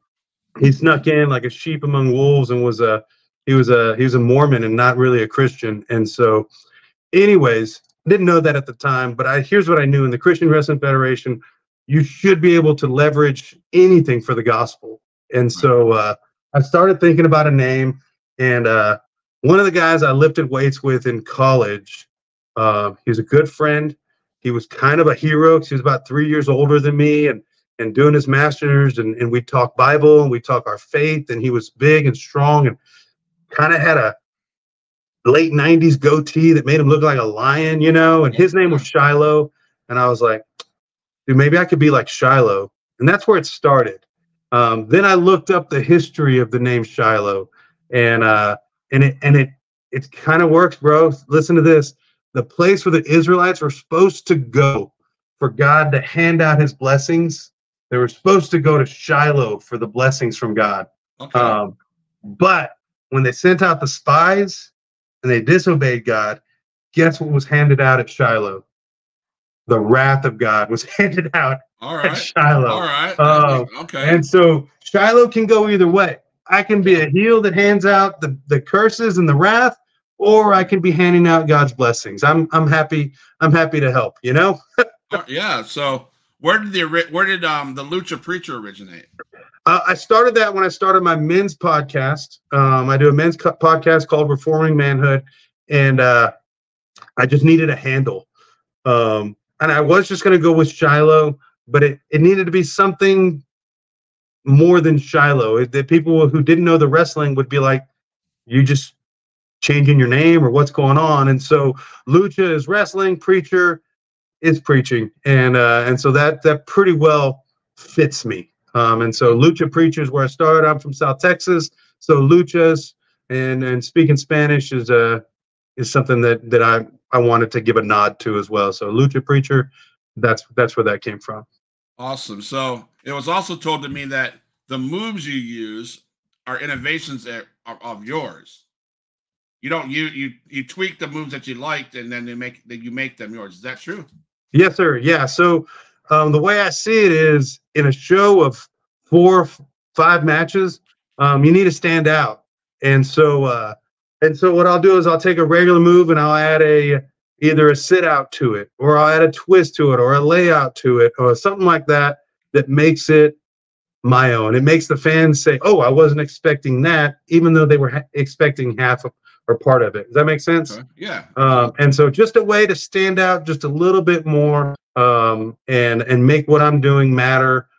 he snuck in like a sheep among wolves and was a he was a he was a mormon and not really a christian and so anyways didn't know that at the time but i here's what i knew in the christian wrestling federation you should be able to leverage anything for the gospel. And so uh, I started thinking about a name, and uh, one of the guys I lifted weights with in college, uh, he was a good friend. He was kind of a hero 'cause he was about three years older than me, and and doing his masters, and and we talk Bible and we talk our faith, and he was big and strong and kind of had a late 90s goatee that made him look like a lion, you know, and his name was Shiloh. And I was like, dude, maybe I could be like Shiloh. And that's where it started. Um, then I looked up the history of the name Shiloh, and uh, and it and it it kind of works, bro. Listen to this: the place where the Israelites were supposed to go for God to hand out His blessings, they were supposed to go to Shiloh for the blessings from God.
Okay.
Um, but when they sent out the spies and they disobeyed God, guess what was handed out at Shiloh? The wrath of God was handed out
All
at. Shiloh.
All right.
Uh,
okay.
And so Shiloh can go either way. I can be a heel that hands out the, the curses and the wrath, or I can be handing out God's blessings. I'm I'm happy. I'm happy to help. You know.
Yeah. So where did the where did um the Lucha Preacher originate?
Uh, I started that when I started my men's podcast. Um, I do a men's co- podcast called Reforming Manhood, and uh, I just needed a handle. Um, and I was just going to go with Shiloh, but it, it needed to be something more than Shiloh. The people who didn't know the wrestling would be like, "You just changing your name or what's going on?" And so Lucha is wrestling, preacher is preaching, and uh, and so that that pretty well fits me. Um, and so Lucha preachers where I started. I'm from South Texas, so Luchas and and speaking Spanish is uh is something that that I I wanted to give a nod to as well. So Lucha preacher, that's that's where that came from.
Awesome. So it was also told to me that the moves you use are innovations that are of yours. You don't you you you tweak the moves that you liked and then you make that you make them yours. Is that true?
Yes, sir. Yeah. So um, the way I see it is in a show of four, five matches, um, you need to stand out. And so, uh, and so what I'll do is I'll take a regular move and I'll add a either a sit out to it, or I'll add a twist to it, or a layout to it, or something like that that makes it my own. It makes the fans say, "Oh, I wasn't expecting that," even though they were ha- expecting half of, or part of it. Does that make sense?
Okay. Yeah.
Um, and so, just a way to stand out just a little bit more, um, and and make what I'm doing matter,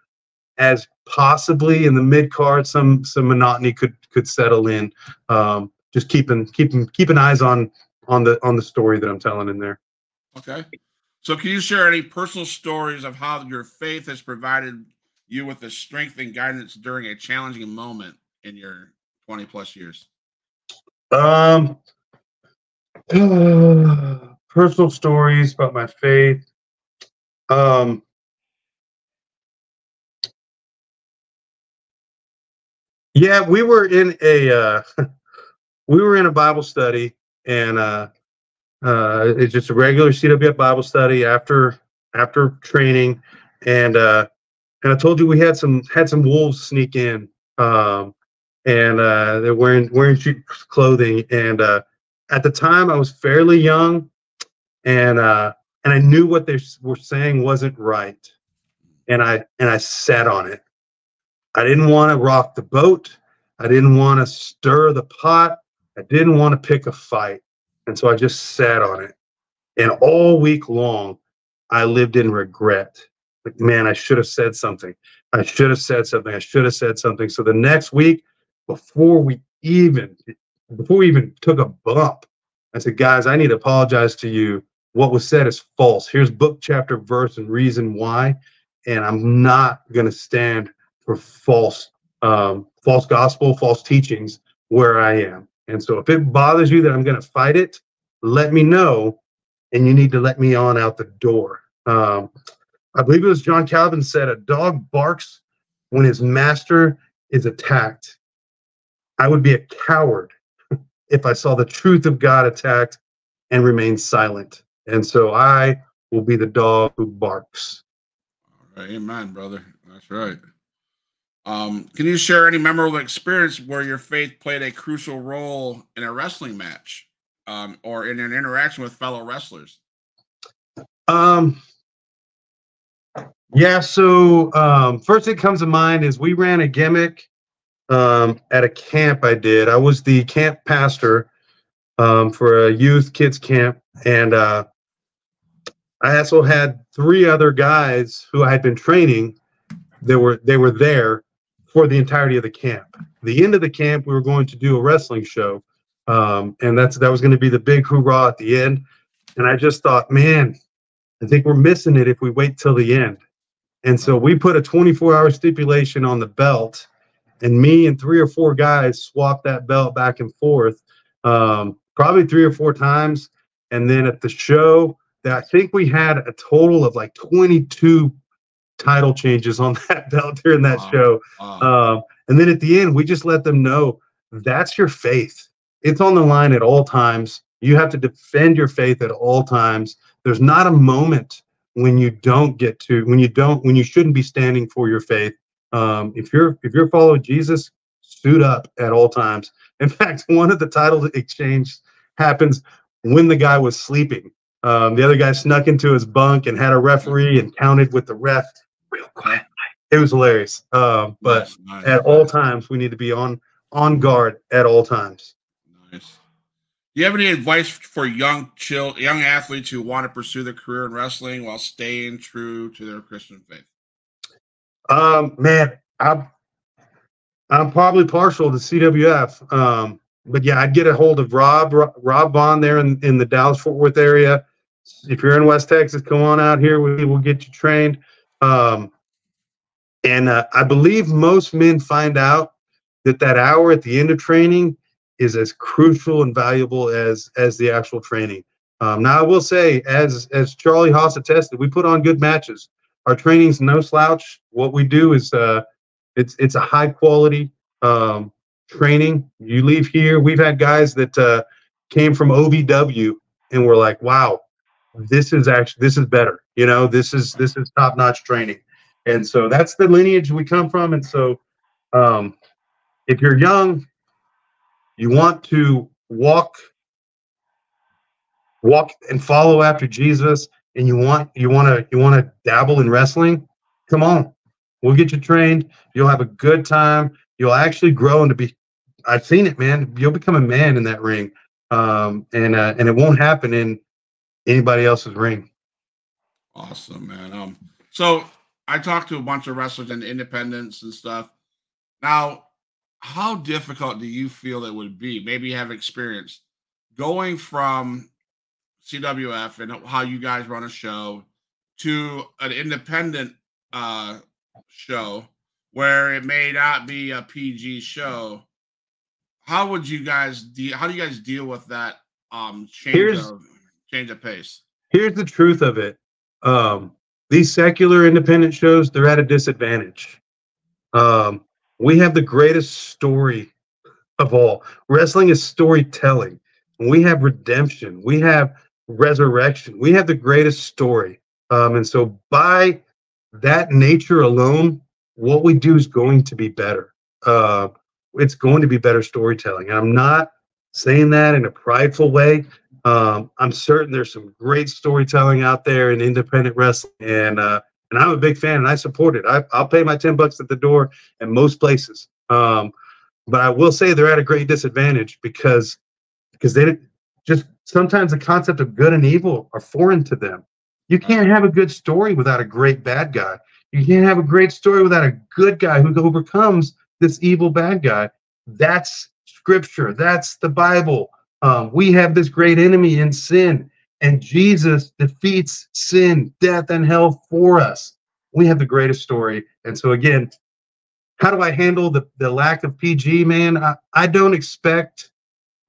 as possibly in the mid card, some some monotony could could settle in. Um, just keeping keeping keeping eyes on on the on the story that I'm telling in there.
Okay. So can you share any personal stories of how your faith has provided you with the strength and guidance during a challenging moment in your 20 plus years?
Um, personal stories about my faith. Um, yeah, we were in a uh, we were in a Bible study, and uh, uh, it's just a regular CWF Bible study after after training, and uh, and I told you we had some had some wolves sneak in, um, and uh, they're wearing wearing sheep clothing, and uh, at the time I was fairly young, and uh, and I knew what they were saying wasn't right, and I and I sat on it. I didn't want to rock the boat. I didn't want to stir the pot. I didn't want to pick a fight. And so I just sat on it. And all week long, I lived in regret. Like, man, I should have said something. I should have said something. I should have said something. So the next week, before we even before we even took a bump, I said, guys, I need to apologize to you. What was said is false. Here's book, chapter, verse, and reason why. And I'm not gonna stand for false um, false gospel, false teachings where I am. And so if it bothers you that I'm going to fight it, let me know. And you need to let me on out the door. Um, I believe it was John Calvin said, a dog barks when his master is attacked. I would be a coward if I saw the truth of God attacked and remained silent. And so I will be the dog who barks.
All right, amen, brother. That's right. Um, can you share any memorable experience where your faith played a crucial role in a wrestling match um, or in an interaction with fellow wrestlers?
Um, yeah, so um, first thing comes to mind is we ran a gimmick um, at a camp I did. I was the camp pastor um, for a youth kids camp, and uh, I also had three other guys who I had been training. They were they were there for the entirety of the camp. The end of the camp, we were going to do a wrestling show, um, and that's that was going to be the big hoorah at the end. And I just thought, man, I think we're missing it if we wait till the end. And so we put a 24 hour stipulation on the belt, and me and three or four guys swapped that belt back and forth, um, probably three or four times. And then at the show, that I think we had a total of like 22 title changes on that belt during that
Wow.
show.
Wow.
Um, and then at the end, we just let them know that's your faith. It's on the line at all times. You have to defend your faith at all times. There's not a moment when you don't get to when you don't when you shouldn't be standing for your faith. Um, if you're if you're following Jesus, suit up at all times. In fact, one of the title exchange happens when the guy was sleeping. Um, the other guy snuck into his bunk and had a referee and counted with the ref real quiet. It was hilarious. Um, but nice, nice, at nice. all times, we need to be on on guard at all times.
Nice. Do you have any advice for young chill young athletes who want to pursue their career in wrestling while staying true to their Christian faith?
Um, man, I'm I'm probably partial to CWF. Um, but yeah, I'd get a hold of Rob Rob Vaughn there in, in the Dallas Fort Worth area. If you're in West Texas, come on out here. We will get you trained. Um, and uh, I believe most men find out that that hour at the end of training is as crucial and valuable as as the actual training. Um, now, I will say, as as Charlie Haas attested, we put on good matches. Our training's no slouch. What we do is uh, it's it's a high quality um, training. You leave here. We've had guys that uh, came from OVW and we're like, wow, this is actually this is better. You know, this is this is top notch training. And so that's the lineage we come from. And so um, if you're young, you want to walk walk and follow after Jesus and you want you want to you want to dabble in wrestling, come on. We'll get you trained. You'll have a good time. You'll actually grow into be I've seen it, man. You'll become a man in that ring. Um, and uh, and it won't happen in anybody else's ring.
Awesome, man. Um so I talked to a bunch of wrestlers and independents and stuff. Now, how difficult do you feel it would be? Maybe you have experience going from CWF and how you guys run a show to an independent uh, show where it may not be a PG show. How would you guys deal? How do you guys deal with that um, change here's, of change of pace?
Here's the truth of it. Um, these secular independent shows, they're at a disadvantage. Um, we have the greatest story of all. Wrestling is storytelling. We have redemption. We have resurrection. We have the greatest story. Um, and so, by that nature alone, what we do is going to be better. Uh, it's going to be better storytelling. And I'm not saying that in a prideful way. Um, I'm certain there's some great storytelling out there in independent wrestling, and uh, and I'm a big fan, and I support it. I, will pay my ten bucks at the door in most places. Um, but I will say they're at a great disadvantage because because they just sometimes the concept of good and evil are foreign to them. You can't have a good story without a great bad guy. You can't have a great story without a good guy who overcomes this evil bad guy. That's scripture. That's the Bible. Um, we have this great enemy in sin, and Jesus defeats sin, death, and hell for us. We have the greatest story. And so, again, how do I handle the, the lack of PG, man? I, I don't expect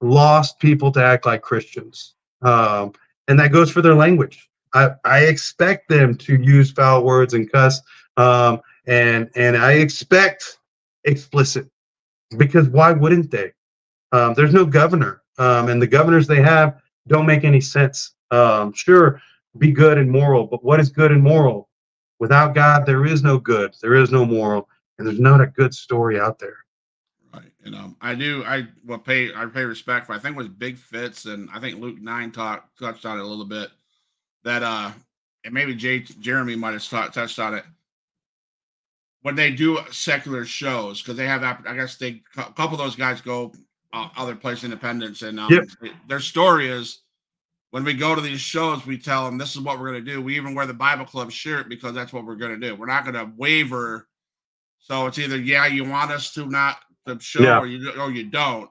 lost people to act like Christians. Um, and that goes for their language. I, I expect them to use foul words and cuss. Um, and and I expect explicit because why wouldn't they? Um, there's no governor um, and the governors they have don't make any sense. Um, sure, be good and moral, but what is good and moral? Without God, there is no good, there is no moral, and there's not a good story out there.
Right, and um, I do, I will pay, I pay respect for. I think it was Big Fitz, and I think Luke Nine talked touched on it a little bit. That uh, and maybe Jay Jeremy might have t- touched on it when they do secular shows because they have I guess they a couple of those guys go uh, other place independence and um, yep. their story is when we go to these shows we tell them this is what we're going to do we even wear the bible club shirt because that's what we're going to do we're not going to waver so it's either yeah you want us to not to show yeah. or you or you don't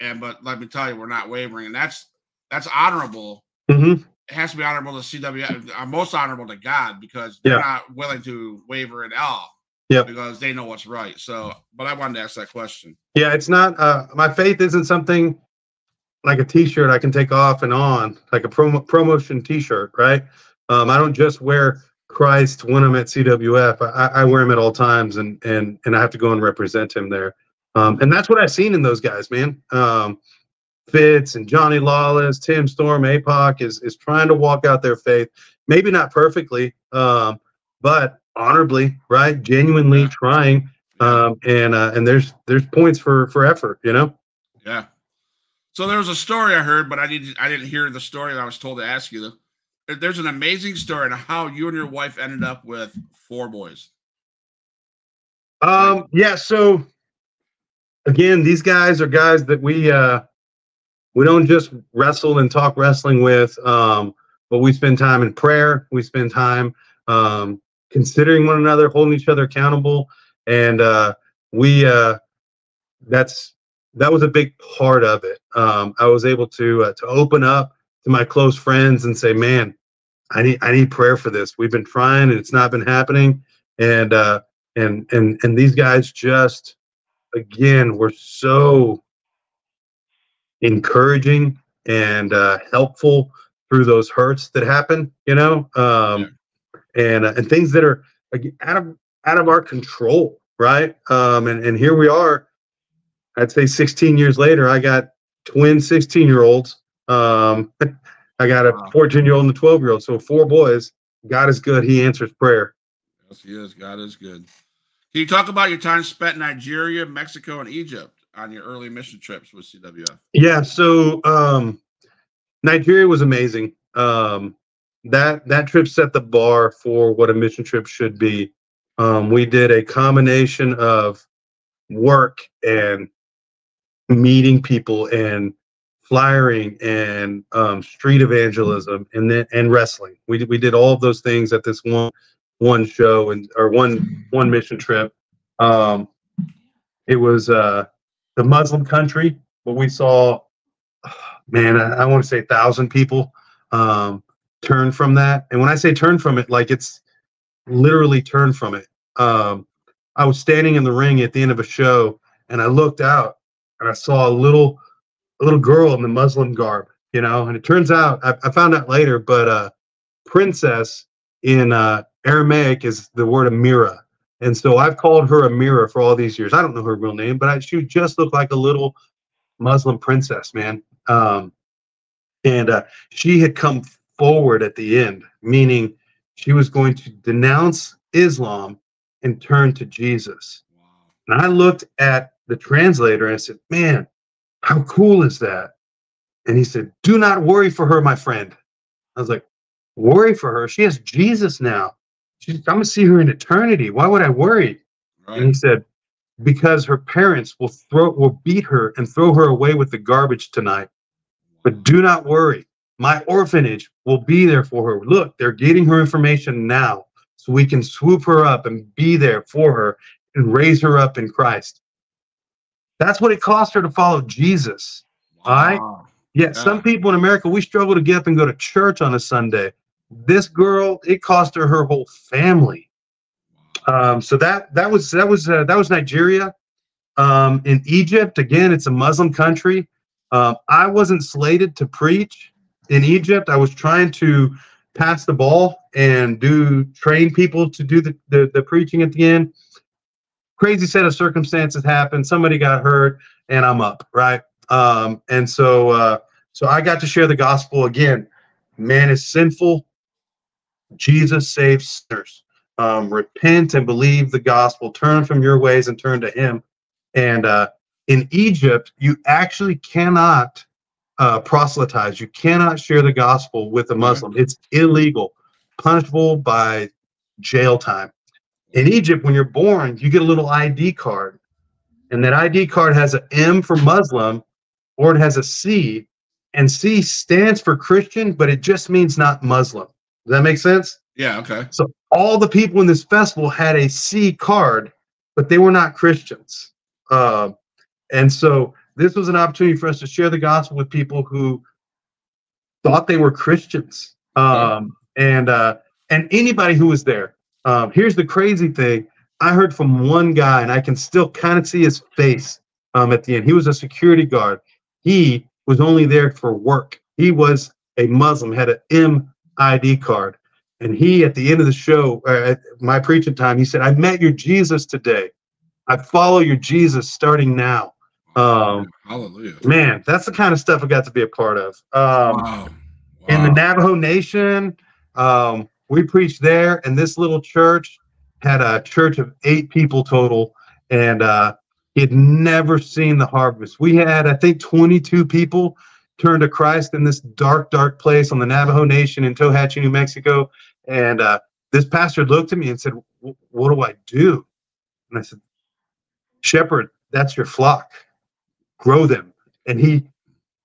and but let me tell you we're not wavering and that's that's honorable mm-hmm. it has to be honorable to cw uh, most honorable to god because they're yeah. not willing to waver at all
yeah,
because they know what's right. So, but I wanted to ask that question.
Yeah, it's not. Uh, my faith isn't something like a T-shirt I can take off and on, like a promo, promotion T-shirt, right? Um, I don't just wear Christ when I'm at CWF. I, I, wear him at all times, and and and I have to go and represent him there. Um, and that's what I've seen in those guys, man. Um, Fitz and Johnny Lawless, Tim Storm, APOC is is trying to walk out their faith. Maybe not perfectly, um, but honorably, right? Genuinely trying. um, and uh, and there's there's points for for effort, you know.
Yeah. So there was a story I heard, but I didn't I didn't hear the story that I was told to ask you. Though. There's an amazing story on how you and your wife ended up with four boys.
Um. Yeah. So again, these guys are guys that we uh we don't just wrestle and talk wrestling with, um, but we spend time in prayer. We spend time um, considering one another, holding each other accountable, and uh, we uh, that's that was a big part of it. Um, I was able to uh, to open up to my close friends and say, "Man, I need I need prayer for this. We've been trying and it's not been happening." And uh, and and and these guys just again were so encouraging and uh, helpful through those hurts that happen. You know, um, and uh, and things that are out of out of our control, right? Um, and and here we are. I'd say 16 years later, I got twin 16 year olds. Um, I got a 14 year old and a 12 year old. So four boys. God is good. He answers prayer.
Yes, he is. God is good. Can you talk about your time spent in Nigeria, Mexico, and Egypt on your early mission trips with CWF?
Yeah. So um, Nigeria was amazing. Um, that that trip set the bar for what a mission trip should be. Um, we did a combination of work and meeting people and flyering and um, street evangelism and then and wrestling. We we did all of those things at this one one show and or one one mission trip. Um, it was uh, the Muslim country, but we saw, man, I, I want to say a thousand people um, turn from that. And when I say turn from it, like it's literally turn from it. Um, I was standing in the ring at the end of a show, and I looked out and I saw a little a little girl in the Muslim garb, you know. And it turns out I, I found out later, but uh, princess in uh, Aramaic is the word Amira. And so I've called her Amira for all these years. I don't know her real name, but I, she just looked like a little Muslim princess, man. Um, and uh, she had come forward at the end, meaning she was going to denounce Islam and turn to Jesus. And I looked at the translator and I said, Man, how cool is that? And he said, Do not worry for her, my friend. I was like, Worry for her? She has Jesus now. She's, I'm going to see her in eternity. Why would I worry? Right. And he said, Because her parents will throw will beat her and throw her away with the garbage tonight. But do not worry. My orphanage will be there for her. Look, they're getting her information now so we can swoop her up and be there for her and raise her up in Christ. That's what it cost her to follow Jesus. Wow. All right. Yeah, yeah, some people in America, we struggle to get up and go to church on a Sunday. This girl, it cost her her whole family. Um, so that that was that was uh, that was Nigeria. Um, in Egypt, again, it's a Muslim country. Um, I wasn't slated to preach in Egypt. I was trying to pass the ball and do train people to do the, the, the preaching at the end. Crazy set of circumstances happened. Somebody got hurt, and I'm up, right? Um, and so, uh, so I got to share the gospel again. Man is sinful. Jesus saves sinners. Um, repent and believe the gospel. Turn from your ways and turn to Him. And uh, in Egypt, you actually cannot uh, proselytize. You cannot share the gospel with a Muslim. It's illegal, punishable by jail time. In Egypt, when you're born, you get a little ID card, and that ID card has an M for Muslim, or it has a C, and C stands for Christian, but it just means not Muslim. Does that make sense?
Yeah. Okay.
So all the people in this festival had a C card, but they were not Christians. Uh, and so this was an opportunity for us to share the gospel with people who thought they were Christians. Um, and uh, and anybody who was there. Um, here's the crazy thing: I heard from one guy, and I can still kind of see his face um, at the end. He was a security guard. He was only there for work. He was a Muslim, had an MID card, and he at the end of the show, uh, at my preaching time, he said, "I met your Jesus today. I follow your Jesus starting now." Um,
Hallelujah.
Man, that's the kind of stuff I got to be a part of. Um, wow. Wow. In the Navajo Nation, um, we preached there, and this little church had a church of eight people total. and uh, he had never seen the harvest. We had, I think, 22 people turn to Christ in this dark, dark place on the Navajo Nation in Tohatchi, New Mexico. And uh, this pastor looked at me and said, "What do I do?" And I said, "Shepherd, that's your flock. Grow them." And he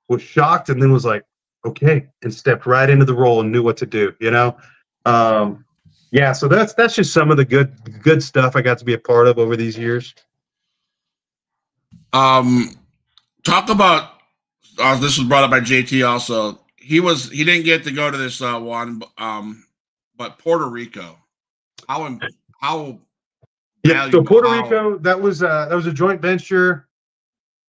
was shocked and then was like, "Okay," and stepped right into the role and knew what to do. You know, um, yeah. So that's that's just some of the good good stuff I got to be a part of over these years.
Um, talk about uh, this was brought up by JT also. He was he didn't get to go to this uh, one, um, but Puerto Rico. How how
yeah, so Puerto how, Rico that was uh, that was a joint venture.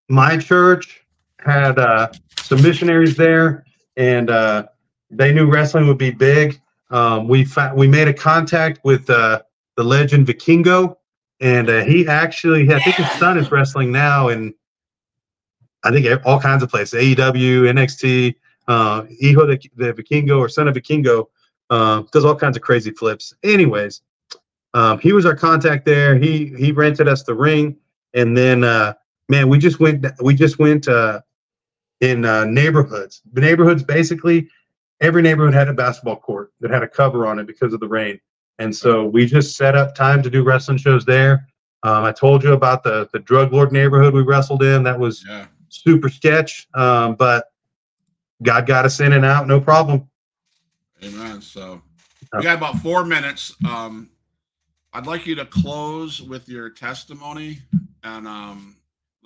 My church had uh, some missionaries there, and uh, they knew wrestling would be big. Um, we fa- we made a contact with uh, the legend Vikingo, and uh, he actually I think his son is wrestling now, and I think all kinds of places AEW, NXT, uh, Hijo the, the Vikingo or Son of Vikingo uh, does all kinds of crazy flips. Anyways, um, he was our contact there. He he rented us the ring, and then uh, man, we just went we just went uh, in uh, neighborhoods. The neighborhoods basically every neighborhood had a basketball court that had a cover on it because of the rain, and so we just set up time to do wrestling shows there. Um, I told you about the the drug lord neighborhood we wrestled in. That was yeah super sketch, um, but God got us in and out, no problem.
Amen. So we got about four minutes. Um, I'd like you to close with your testimony and um,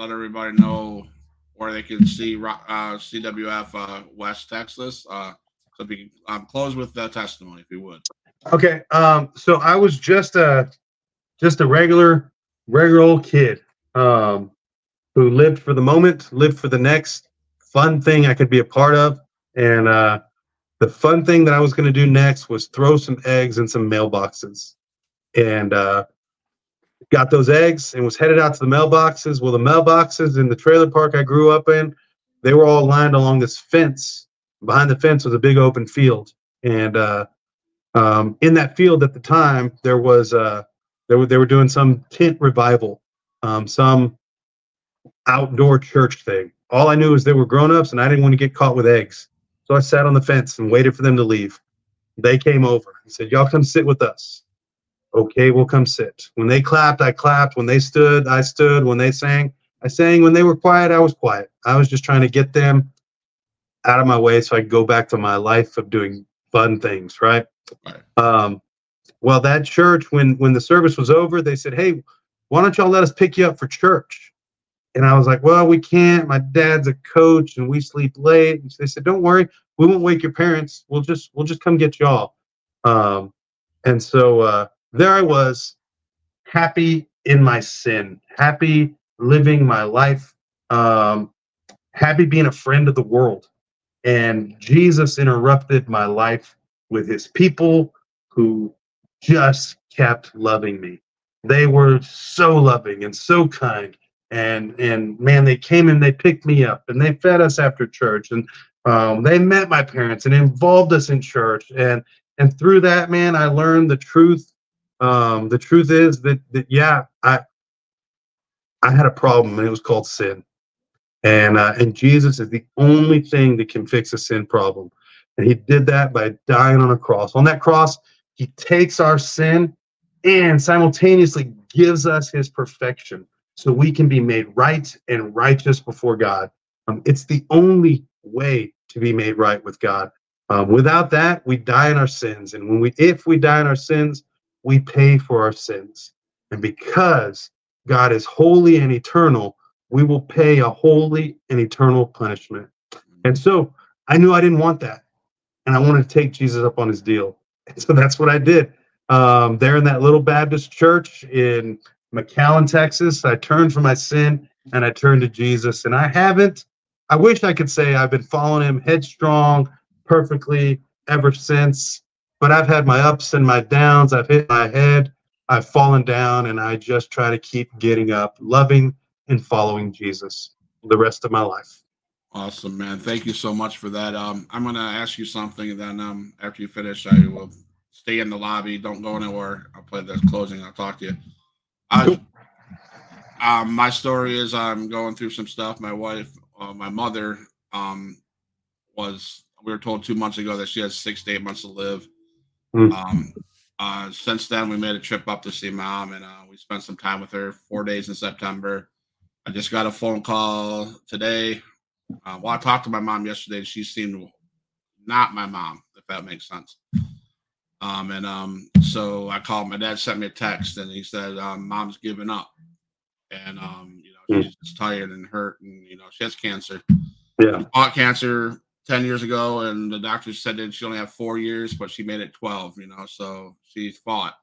let everybody know where they can see uh, CWF uh, West Texas. Uh, so if you can um, close with the testimony, if you would.
Okay. Um, so I was just a just a regular regular old kid. Um, who lived for the moment, lived for the next fun thing I could be a part of. And uh, the fun thing that I was going to do next was throw some eggs in some mailboxes. And uh, got those eggs and was headed out to the mailboxes. Well, the mailboxes in the trailer park I grew up in, they were all lined along this fence. Behind the fence was a big open field. And uh, um, in that field at the time, there was uh, they were they were doing some tent revival, um, some outdoor church thing. All I knew is they were grown-ups and I didn't want to get caught with eggs. So I sat on the fence and waited for them to leave. They came over and said, Y'all come sit with us. Okay, we'll come sit. When they clapped, I clapped. When they stood, I stood. When they sang, I sang. When they were quiet, I was quiet. I was just trying to get them out of my way so I could go back to my life of doing fun things, right? right. Um, well, that church, when when the service was over, they said, Hey, why don't y'all let us pick you up for church? And I was like, well, we can't. My dad's a coach and we sleep late. And they said, don't worry, we won't wake your parents. We'll just we'll just come get y'all. Um, and so uh, there I was, happy in my sin, happy living my life, um, happy being a friend of the world. And Jesus interrupted my life with his people who just kept loving me. They were so loving and so kind and and man they came and they picked me up and they fed us after church and um, they met my parents and involved us in church and and through that man i learned the truth um, the truth is that that yeah i i had a problem and it was called sin and uh, and jesus is the only thing that can fix a sin problem and he did that by dying on a cross on that cross he takes our sin and simultaneously gives us his perfection so we can be made right and righteous before God. Um, it's the only way to be made right with God. Um, without that, we die in our sins, and when we, if we die in our sins, we pay for our sins. And because God is holy and eternal, we will pay a holy and eternal punishment. And so I knew I didn't want that, and I wanted to take Jesus up on his deal. And so that's what I did. Um, there in that little Baptist church in McAllen, Texas. I turned from my sin and I turned to Jesus. And I haven't, I wish I could say I've been following him headstrong perfectly ever since. But I've had my ups and my downs. I've hit my head. I've fallen down and I just try to keep getting up, loving and following Jesus the rest of my life.
Awesome, man. Thank you so much for that. Um, I'm going to ask you something, and then um, after you finish, I will stay in the lobby. Don't go anywhere. I'll play the closing. I'll talk to you. Uh, um, my story is I'm going through some stuff. My wife, uh, my mother, um, was we were told two months ago that she has six to eight months to live.
Mm.
Um, uh, since then, we made a trip up to see mom, and uh, we spent some time with her. Four days in September. I just got a phone call today. Uh, well, I talked to my mom yesterday, and she seemed not my mom, if that makes sense. Um, and um, so I called. My dad sent me a text, and he said, um, "Mom's giving up." and um, you know she's just tired and hurt, and you know she has cancer.
Yeah,
She fought cancer ten years ago, and the doctor said that she only had four years, but she made it twelve. You know, so she fought.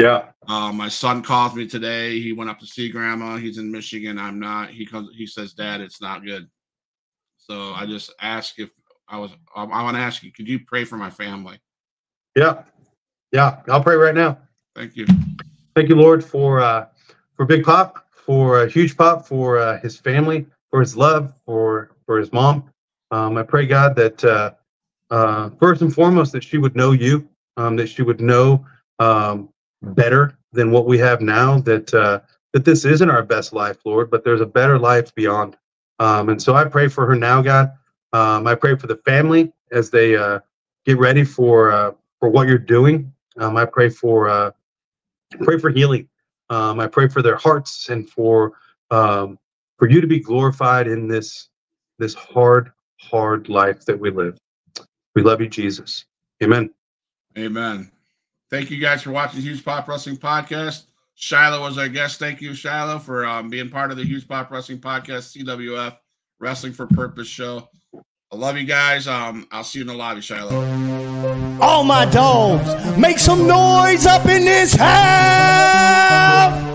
yeah,
Uh, my son calls me today. He went up to see grandma. He's in Michigan. I'm not. He comes. He says, "Dad, it's not good." So I just ask if I was. I, I want to ask you. Could you pray for my family?
yeah, yeah. I'll pray right now.
Thank you.
Thank you, Lord, for uh, for Big Pop, for uh, Huge Pop, for uh, his family, for his love, for for his mom. Um, I pray God that uh, uh, first and foremost that she would know you, um, that she would know um, better than what we have now. That uh, that this isn't our best life, Lord, but there's a better life beyond. Um, and so I pray for her now, God. Um, I pray for the family as they uh, get ready for uh, for what you're doing. Um, I pray for uh, pray for healing. I pray for their hearts and for for you to be glorified in this this hard, hard life that we live. We love you, Jesus. Amen.
Amen. Thank you guys for watching the Huge Pop Wrestling Podcast. Shiloh was our guest. Thank you, Shiloh, for um, being part of the Huge Pop Wrestling Podcast, CWF Wrestling for Purpose show. I love you guys. Um, I'll see you in the lobby, Shiloh.
All my dogs, make some noise up in this house.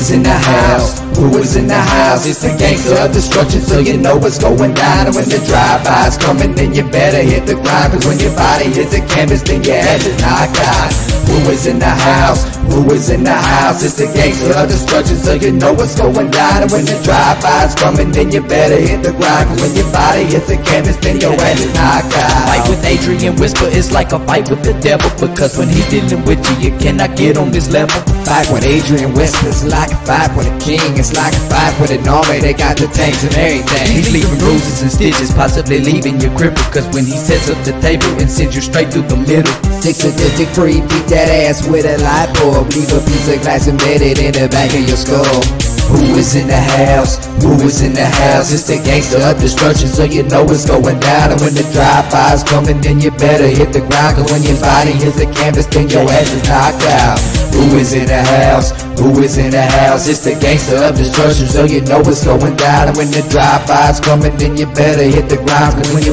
Is in the house? Who is in the house? It's the gangster of destruction, so you know what's going down. And when the drive-by's coming, then you better hit the ground. Cause when your body hits the canvas, then your head is knocked out. Who is in the house? Who is in the house? It's the gangster of destruction, so you know what's going down. And when the drive-by's coming, then you better hit the ground. Cause when your body hits the canvas, then your head is knocked out.
Fight with Adrian Whisper is like a fight with the devil because when he dealing with you, you cannot get on this level.
Fight with Adrian Whispers like a fight with a king. It's like a fight with an army. They got the tanks and everything.
He's leaving bruises and stitches, possibly leaving you crippled because when he sets up the table and sends you straight through the middle.
Six sadistic free, beat ass with a light bulb. Leave a piece of glass embedded in the back of your skull. Who is in the house? Who is in the house? It's the gangster of destruction, so you know what's going down. And when the drive-by's coming, then you better hit the ground. Cause when your body hits the canvas, then your ass is knocked out. Who is in the house? Who is in the house? It's the gangster of destruction, so you know what's going down. And when the drive-by's coming, then you better hit the ground. Cause when your